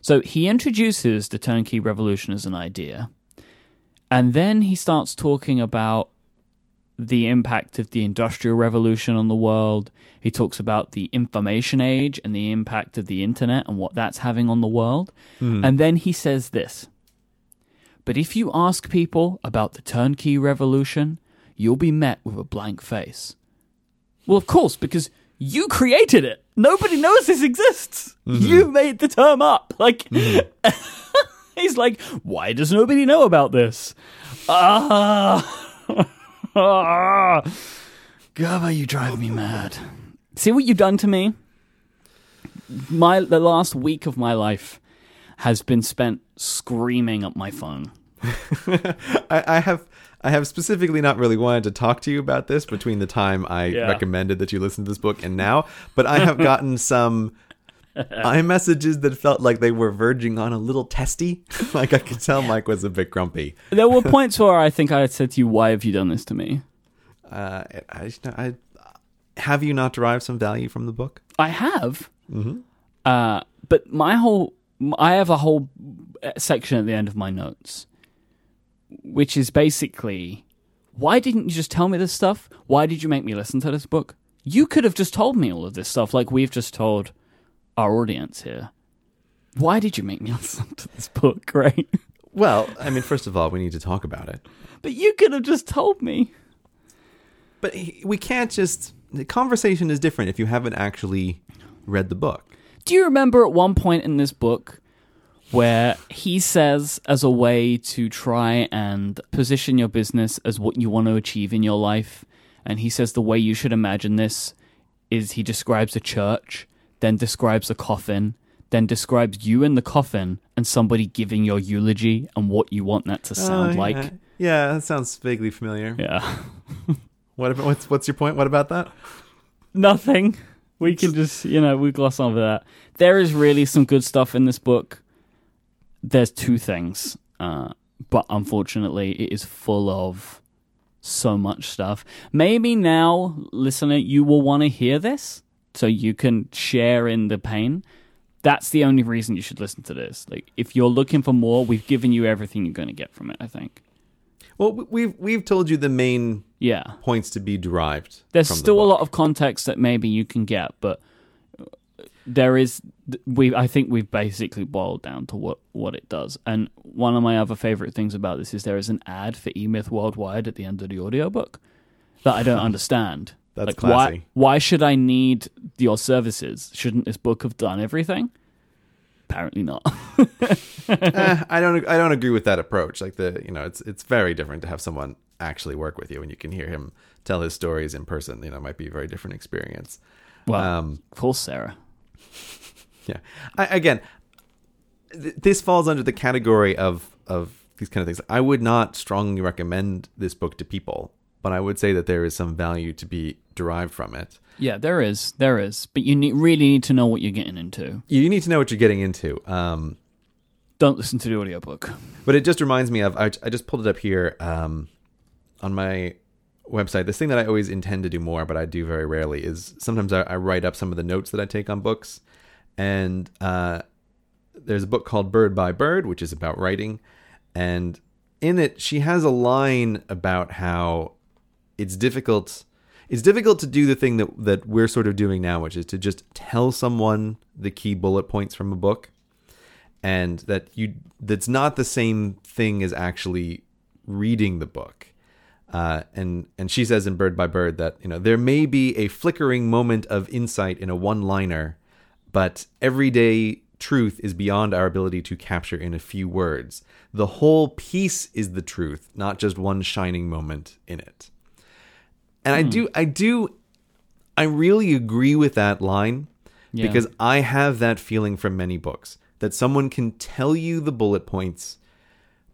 Speaker 1: So he introduces the turnkey revolution as an idea, and then he starts talking about the impact of the industrial revolution on the world. He talks about the information age and the impact of the internet and what that's having on the world. And then he says this. But if you ask people about the turnkey revolution, you'll be met with a blank face. Well, of course, because you created it. Nobody knows this exists. You made the term up. Like, [LAUGHS] he's like, why does nobody know about this? Ah, ah. [LAUGHS] [LAUGHS] God, you drive me mad. See what you've done to me? My the last week of my life has been spent screaming at my phone. [LAUGHS]
Speaker 2: I, I have I have specifically not really wanted to talk to you about this between the time I
Speaker 1: Yeah.
Speaker 2: recommended that you listen to this book and now, but I have gotten [LAUGHS] some [LAUGHS] iMessages that felt like they were verging on a little testy. [LAUGHS] like I could tell Myke was a bit grumpy.
Speaker 1: There were points where I think I said to you, "Why have you done this to me?"
Speaker 2: Uh, I, I, have you not derived some value from the book?
Speaker 1: I have, uh, but my whole I have a whole section at the end of my notes, which is basically, why didn't you just tell me this stuff? Why did you make me listen to this book? You could have just told me all of this stuff, like we've just told our audience here. Why did you make me [LAUGHS] listen to this book, right?
Speaker 2: Well, I mean, first of all, we need to talk about it.
Speaker 1: But you could have just told me.
Speaker 2: But we can't just. The conversation is different if you haven't actually read the book.
Speaker 1: Do you remember at one point in this book where he says, as a way to try and position your business as what you want to achieve in your life, and he says the way you should imagine this is he describes a church, then describes a coffin, then describes you in the coffin and somebody giving your eulogy and what you want that to sound
Speaker 2: Oh,
Speaker 1: like.
Speaker 2: yeah. Yeah, that sounds vaguely familiar.
Speaker 1: Yeah. [LAUGHS]
Speaker 2: What about, what's what's your point? What about that?
Speaker 1: Nothing. We can just, you know, we gloss over that. There is really some good stuff in this book. There's two things, uh, but unfortunately, it is full of so much stuff. Maybe now, listener, you will want to hear this so you can share in the pain. That's the only reason you should listen to this. Like, if you're looking for more, we've given you everything you're going to get from it. I think.
Speaker 2: Well, we- we've we've told you the main
Speaker 1: Yeah.
Speaker 2: points to be derived.
Speaker 1: There's
Speaker 2: from the
Speaker 1: still a lot of context that maybe you can get, but uh, there is we I think we've basically boiled down to what what it does. And one of my other favorite things about this is there is an ad for E-Myth Worldwide at the end of the audiobook that I don't [LAUGHS] understand.
Speaker 2: That's
Speaker 1: like
Speaker 2: classy.
Speaker 1: why why should I need your services? Shouldn't this book have done everything? Apparently not. [LAUGHS]
Speaker 2: Eh, I don't. I don't agree with that approach. Like the, you know, it's it's very different to have someone actually work with you, and you can hear him tell his stories in person. You know, it might be a very different experience.
Speaker 1: well,
Speaker 2: Um,
Speaker 1: of course, Sarah. [LAUGHS]
Speaker 2: Yeah. I, again, th- this falls under the category of of these kind of things. I would not strongly recommend this book to people, but I would say that there is some value to be derived from it.
Speaker 1: Yeah, there is, there is, but you need, really need to know what you're getting into.
Speaker 2: You need to know what you're getting into. Um,
Speaker 1: Don't listen to the audiobook.
Speaker 2: but it just reminds me of I, I just pulled it up here um, on my website. This thing that I always intend to do more, but I do very rarely, is sometimes I, I write up some of the notes that I take on books. And uh, there's a book called Bird by Bird, which is about writing. And in it, she has a line about how it's difficult. It's difficult to do the thing that that we're sort of doing now, which is to just tell someone the key bullet points from a book, and that you that's not the same thing as actually reading the book. Uh, and and she says in Bird by Bird that you know there may be a flickering moment of insight in a one-liner, but everyday truth is beyond our ability to capture in a few words. The whole piece is the truth, not just one shining moment in it. And I hmm. do, I do, I really agree with that line
Speaker 1: Yeah.
Speaker 2: because I have that feeling from many books that someone can tell you the bullet points,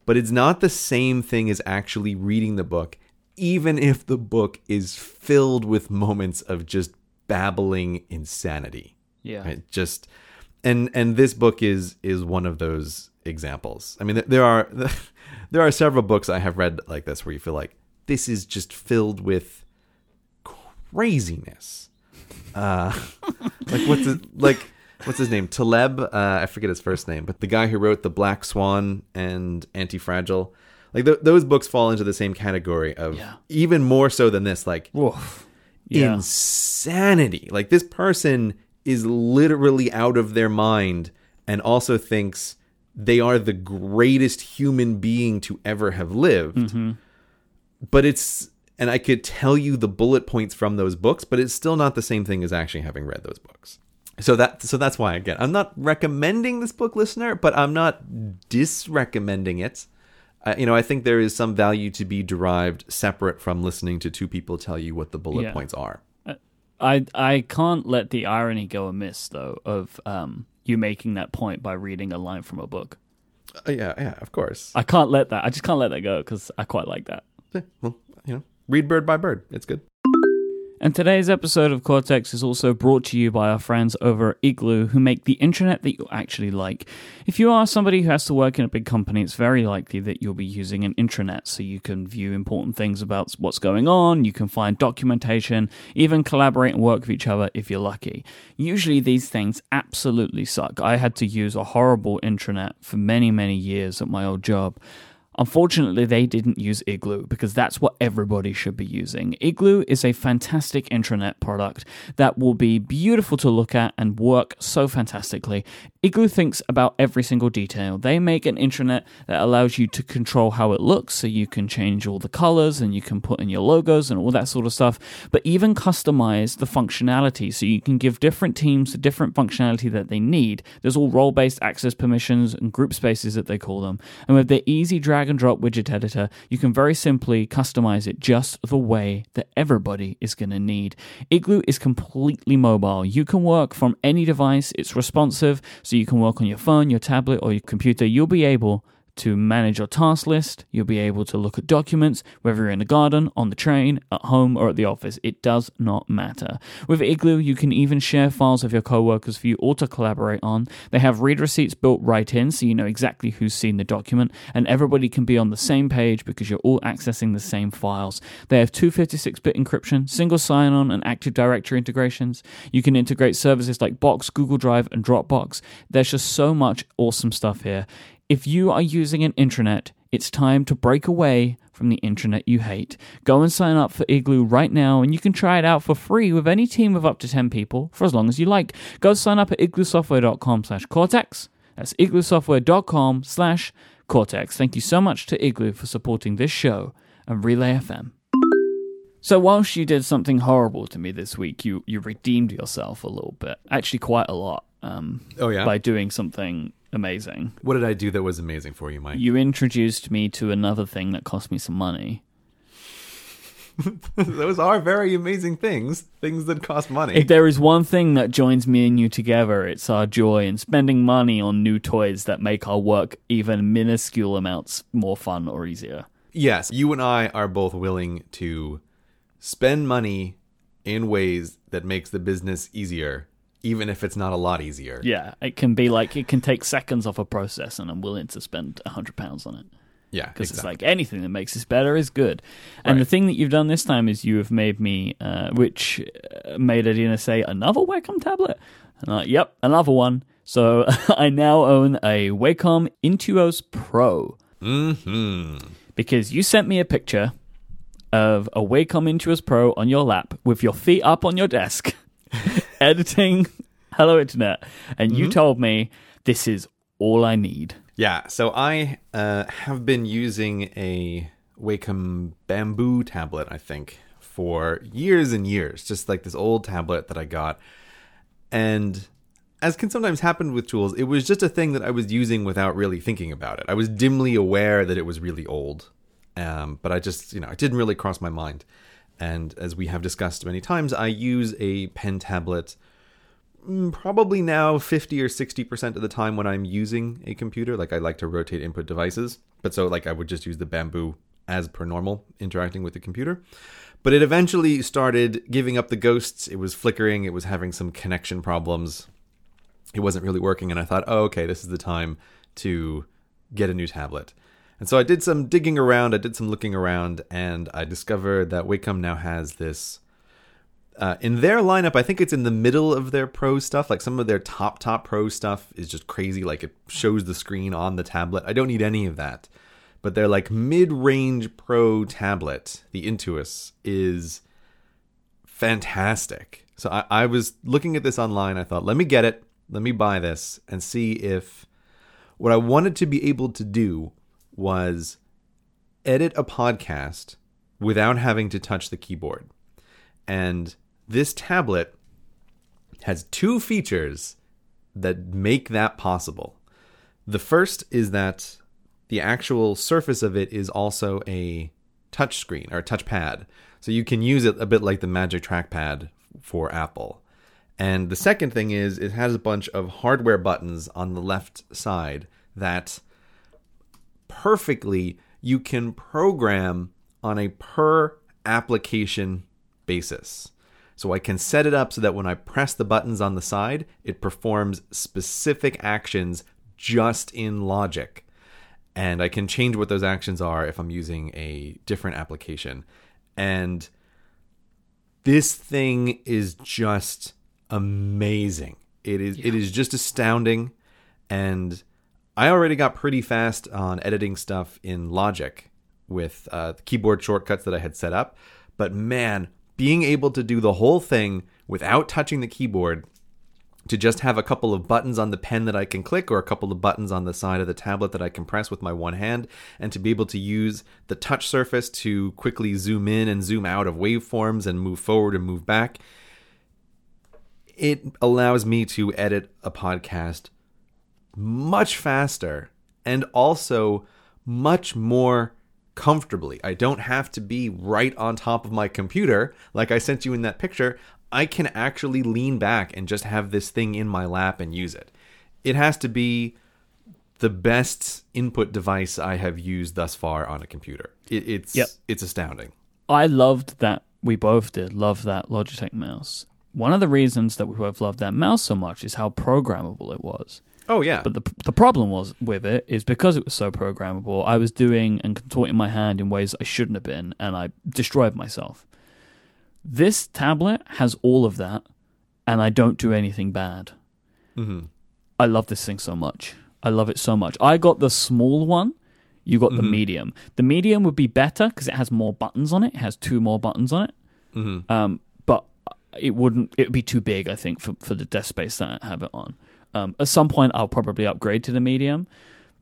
Speaker 2: but it's not the same thing as actually reading the book, even if the book is filled with moments of just babbling insanity.
Speaker 1: Yeah.
Speaker 2: Right? Just and and this book is is one of those examples. I mean, there are [LAUGHS] there are several books I have read like this where you feel like this is just filled with craziness. Uh, like what's his, like what's his name? Taleb. Uh, I forget his first name, but the guy who wrote the Black Swan and Anti Fragile. Like th- those books fall into the same category of
Speaker 1: Yeah.
Speaker 2: even more so than this. Like
Speaker 1: Woof. Yeah.
Speaker 2: insanity. Like this person is literally out of their mind and also thinks they are the greatest human being to ever have lived.
Speaker 1: Mm-hmm.
Speaker 2: But it's and I could tell you the bullet points from those books, but it's still not the same thing as actually having read those books. So that so that's why again, I'm not recommending this book listener, but I'm not disrecommending it. Uh, you know, I think there is some value to be derived separate from listening to two people tell you what the bullet
Speaker 1: Yeah.
Speaker 2: points are.
Speaker 1: I I can't let the irony go amiss though of um you making that point by reading a line from a book.
Speaker 2: Uh, yeah, yeah, of course.
Speaker 1: I can't let that. I just can't let that go because I quite like that.
Speaker 2: Yeah, well, read bird by bird. It's good.
Speaker 1: And today's episode of Cortex is also brought to you by our friends over at Igloo, who make the internet that you actually like. If you are somebody who has to work in a big company, it's very likely that you'll be using an intranet so you can view important things about what's going on, you can find documentation, even collaborate and work with each other if you're lucky. Usually these things absolutely suck. I had to use a horrible intranet for many, many years at my old job. Unfortunately, they didn't use Igloo because that's what everybody should be using. Igloo is a fantastic intranet product that will be beautiful to look at and work so fantastically. Igloo thinks about every single detail. They make an intranet that allows you to control how it looks, so you can change all the colors and you can put in your logos and all that sort of stuff, but even customize the functionality so you can give different teams the different functionality that they need. There's all role based access permissions and group spaces that they call them. And with their easy drag and drop widget editor, you can very simply customize it just the way that everybody is going to need. Igloo is completely mobile. You can work from any device, it's responsive, so you can work on your phone, your tablet, or your computer. You'll be able to manage your task list. You'll be able to look at documents, whether you're in the garden, on the train, at home, or at the office. It does not matter. With Igloo, you can even share files with your coworkers for you all to collaborate on. They have read receipts built right in, so you know exactly who's seen the document, and everybody can be on the same page because you're all accessing the same files. They have 256-bit encryption, single sign-on, and Active Directory integrations. You can integrate services like Box, Google Drive, and Dropbox. There's just so much awesome stuff here. If you are using an intranet, it's time to break away from the intranet you hate. Go and sign up for Igloo right now, and you can try it out for free with any team of up to 10 people for as long as you like. Go sign up at igloosoftware.com slash cortex. That's igloosoftware.com slash cortex. Thank you so much to Igloo for supporting this show and Relay FM. So whilst you did something horrible to me this week, you, you redeemed yourself a little bit. Actually, quite a lot. um,
Speaker 2: Oh yeah.
Speaker 1: by doing something amazing.
Speaker 2: what did I do that was amazing for you, Myke?
Speaker 1: You introduced me to another thing that cost me some money. [LAUGHS]
Speaker 2: Those are very amazing things. Things that cost money.
Speaker 1: If there is one thing that joins me and you together, it's our joy in spending money on new toys that make our work even minuscule amounts more fun or easier.
Speaker 2: yes, you and I are both willing to spend money in ways that makes the business easier, even if it's not a lot easier.
Speaker 1: Yeah, it can be like it can take seconds off a process, and I'm willing to spend a hundred pounds on it.
Speaker 2: Yeah,
Speaker 1: because
Speaker 2: exactly.
Speaker 1: it's like anything that makes this better is good. And
Speaker 2: Right.
Speaker 1: the thing that you've done this time is you have made me, uh, which uh, made Adina say another Wacom tablet. And I'm like, yep, another one. So [LAUGHS] I now own a Wacom Intuos Pro
Speaker 2: hmm
Speaker 1: because you sent me a picture of a Wacom Intuos Pro on your lap with your feet up on your desk, [LAUGHS] editing [LAUGHS] Hello Internet, and
Speaker 2: Mm-hmm.
Speaker 1: you told me this is all I need.
Speaker 2: Yeah, so I uh, have been using a Wacom bamboo tablet, I think, for years and years. Just like this old tablet that I got. And as can sometimes happen with tools, it was just a thing that I was using without really thinking about it. I was dimly aware that it was really old, um, but I just, you know, it didn't really cross my mind. And as we have discussed many times, I use a pen tablet mm, probably now 50 or 60% of the time when I'm using a computer. Like I like to rotate input devices. But so like I would just use the bamboo as per normal interacting with the computer. But it eventually started giving up the ghosts. It was flickering, it was having some connection problems. It wasn't really working and I thought, "Oh, okay, this is the time to get a new tablet." And so I did some digging around, I did some looking around and I discovered that Wacom now has this uh, in their lineup, I think it's in the middle of their pro stuff. Like some of their top top pro stuff is just crazy. Like it shows the screen on the tablet. I don't need any of that. But their like mid range pro tablet, the Intuos, is fantastic. So I, I was looking at this online. I thought, let me get it. Let me buy this and see if what I wanted to be able to do was edit a podcast without having to touch the keyboard. And this tablet has two features that make that possible. The first is that the actual surface of it is also a touch screen or touchpad. So you can use it a bit like the Magic Trackpad for Apple. And the second thing is it has a bunch of hardware buttons on the left side that perfectly you can program on a per application basis. So I can set it up so that when I press the buttons on the side, it performs specific actions just in Logic. And I can change what those actions are if I'm using a different application. And this thing is just amazing. It is it is just astounding and I already got pretty fast on editing stuff in Logic with uh, the keyboard shortcuts that I had set up. But man, being able to do the whole thing without touching the keyboard, to just have a couple of buttons on the pen that I can click or a couple of buttons on the side of the tablet that I can press with my one hand, and to be able to use the touch surface to quickly zoom in and zoom out of waveforms and move forward and move back. It allows me to edit a podcast much faster and also much more comfortably. I don't have to be right on top of my computer like I sent you in that picture. I can actually lean back and just have this thing in my lap and use it. It has to be the best input device I have used thus far on a computer. It, it's
Speaker 1: Yep.
Speaker 2: it's astounding.
Speaker 1: I loved that. We both did love that Logitech mouse. One of the reasons that we both loved that mouse so much is how programmable it was.
Speaker 2: Oh yeah.
Speaker 1: But the the problem was with it is because it was so programmable, I was doing and contorting my hand in ways I shouldn't have been, and I destroyed myself. This tablet has all of that, and I don't do anything bad.
Speaker 2: Mhm.
Speaker 1: I love this thing so much. I love it so much. I got the small one. You got the medium. The medium would be better because it has more buttons on it. It has two more buttons on it.
Speaker 2: Mhm.
Speaker 1: Um, but it wouldn't. It would be too big, I think, for for the desk space that I have it on. Um, at some point, I'll probably upgrade to the medium.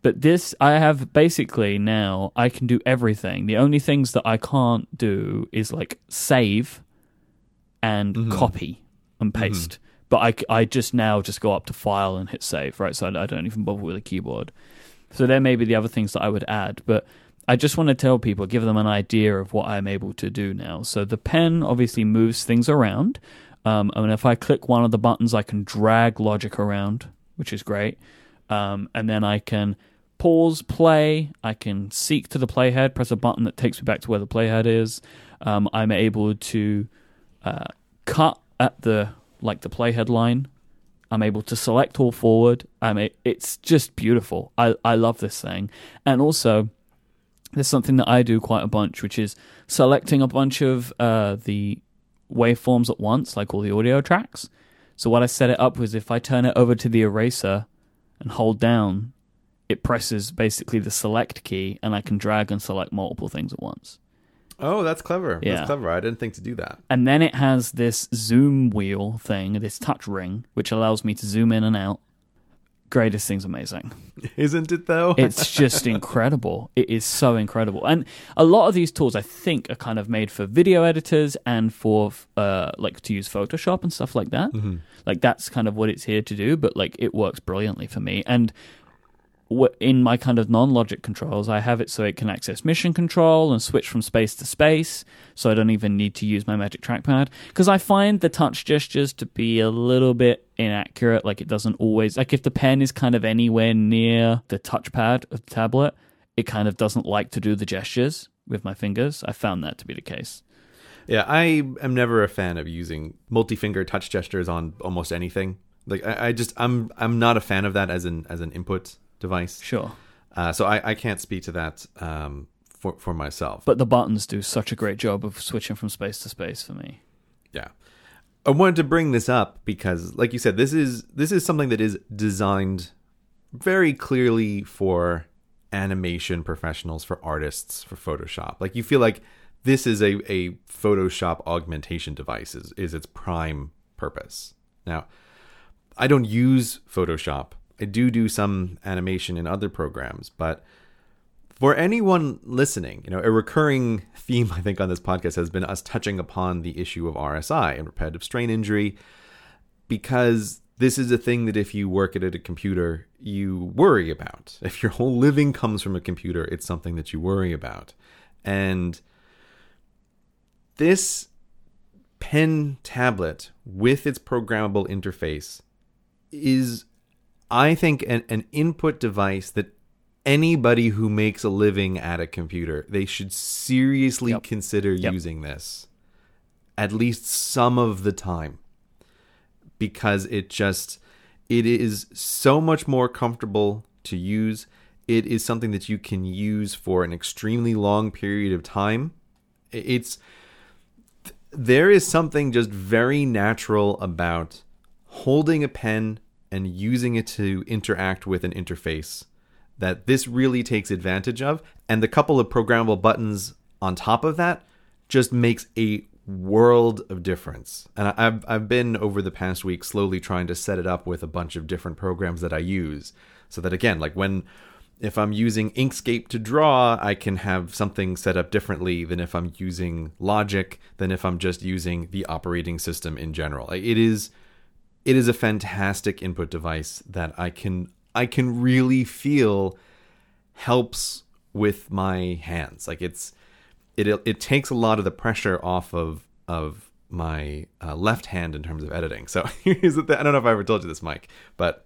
Speaker 1: But this, I have basically now. I can do everything. The only things that I can't do is like save and copy and paste. but I, I just now just go up to file and hit save, right? So I, I don't even bother with a keyboard. So there may be the other things that I would add, but I just want to tell people, give them an idea of what I'm able to do now. So the pen obviously moves things around. Um, and if I click one of the buttons, I can drag logic around, which is great. Um, and then I can pause, play. I can seek to the playhead, press a button that takes me back to where the playhead is. Um, I'm able to uh, cut at the like the playhead line. I'm able to select all forward. I'm a, it's just beautiful. I I love this thing, and also there's something that I do quite a bunch, which is selecting a bunch of uh, the waveforms at once, like all the audio tracks. So what I set it up was if I turn it over to the eraser and hold down, it presses basically the select key, and I can drag and select multiple things at once.
Speaker 2: Oh, that's clever.
Speaker 1: Yeah.
Speaker 2: That's clever. I didn't think to do that.
Speaker 1: And then it has this zoom wheel thing, this touch ring, which allows me to zoom in and out. Greatest thing's amazing.
Speaker 2: Isn't it though? [LAUGHS]
Speaker 1: It's just incredible. It is so incredible. And a lot of these tools, I think, are kind of made for video editors and for uh, like to use Photoshop and stuff like that. Like that's kind of what it's here to do. But like it works brilliantly for me. And in my kind of non-logic controls, I have it so it can access mission control and switch from space to space. So I don't even need to use my magic trackpad because I find the touch gestures to be a little bit inaccurate. Like it doesn't always like if the pen is kind of anywhere near the touchpad of the tablet, it kind of doesn't like to do the gestures with my fingers. I found that to be the case.
Speaker 2: Yeah, I am never a fan of using multi-finger touch gestures on almost anything. Like I, I just I'm I'm not a fan of that as an as an input device.
Speaker 1: Sure.
Speaker 2: Uh, so I, I can't speak to that um, for for myself.
Speaker 1: But the buttons do such a great job of switching from space to space for me.
Speaker 2: Yeah. I wanted to bring this up because like you said this is this is something that is designed very clearly for animation professionals, for artists, for Photoshop. Like you feel like this is a, a Photoshop augmentation device is, is its prime purpose. Now, I don't use Photoshop. I do do some animation in other programs, but for anyone listening, you know, a recurring theme I think on this podcast has been us touching upon the issue of RSI and repetitive strain injury because this is a thing that if you work at a computer, you worry about. If your whole living comes from a computer, it's something that you worry about. And this pen tablet with its programmable interface is I think an, an input device that anybody who makes a living at a computer they should seriously
Speaker 1: Yep.
Speaker 2: consider
Speaker 1: Yep.
Speaker 2: using this at least some of the time because it just it is so much more comfortable to use it is something that you can use for an extremely long period of time it's there is something just very natural about holding a pen and using it to interact with an interface that this really takes advantage of. And the couple of programmable buttons on top of that just makes a world of difference. And I've, I've been over the past week slowly trying to set it up with a bunch of different programs that I use. So that again, like when if I'm using Inkscape to draw, I can have something set up differently than if I'm using Logic, than if I'm just using the operating system in general. It is it is a fantastic input device that I can I can really feel helps with my hands. Like it's it it takes a lot of the pressure off of of my uh, left hand in terms of editing. So [LAUGHS] here's the thing. I don't know if I ever told you this, Myke, but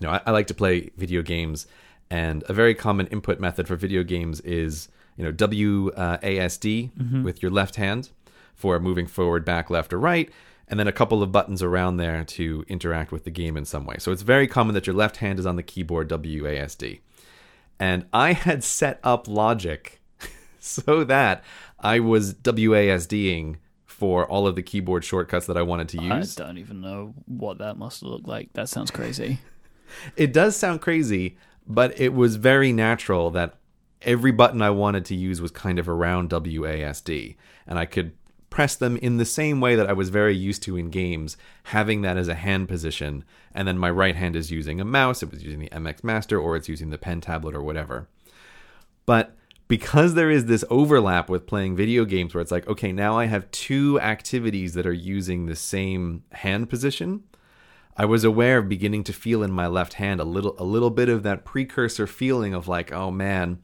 Speaker 2: you know I, I like to play video games, and a very common input method for video games is you know WASD with your left hand for moving forward, back, left, or right, and then a couple of buttons around there to interact with the game in some way. So it's very common that your left hand is on the keyboard WASD. And I had set up Logic [LAUGHS] so that I was WASDing for all of the keyboard shortcuts that I wanted to use.
Speaker 1: I don't even know what that must look like. That sounds crazy. [LAUGHS]
Speaker 2: It does sound crazy, but it was very natural that every button I wanted to use was kind of around WASD, and I could press them in the same way that I was very used to in games, having that as a hand position, and then my right hand is using a mouse, it was using the MX Master, or it's using the pen tablet or whatever. But because there is this overlap with playing video games where it's like, okay, now I have two activities that are using the same hand position. I was aware of beginning to feel in my left hand a little a little bit of that precursor feeling of like, oh man,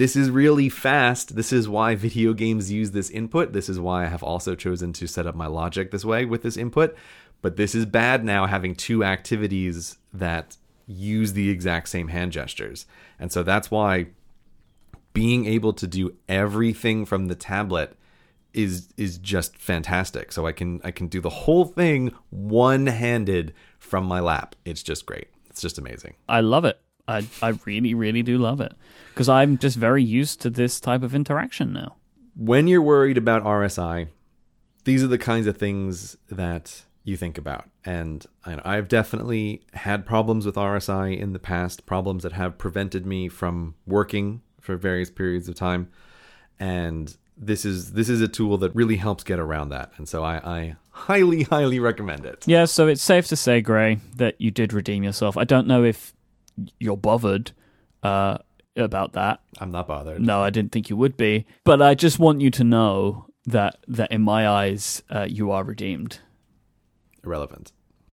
Speaker 2: this is really fast. This is why video games use this input. This is why I have also chosen to set up my logic this way with this input. But this is bad now having two activities that use the exact same hand gestures. And so that's why being able to do everything from the tablet is is just fantastic. So I can I can do the whole thing one-handed from my lap. It's just great. It's just amazing.
Speaker 1: I love it. I I really really do love it because I'm just very used to this type of interaction now.
Speaker 2: When you're worried about RSI, these are the kinds of things that you think about. And I've definitely had problems with RSI in the past, problems that have prevented me from working for various periods of time. And this is this is a tool that really helps get around that. And so I, I highly, highly recommend it.
Speaker 1: Yeah, so it's safe to say, Grey, that you did redeem yourself. I don't know if you're bothered uh, about that.
Speaker 2: I'm not bothered.
Speaker 1: No, I didn't think you would be. But I just want you to know that that in my eyes, uh, you are redeemed.
Speaker 2: Irrelevant.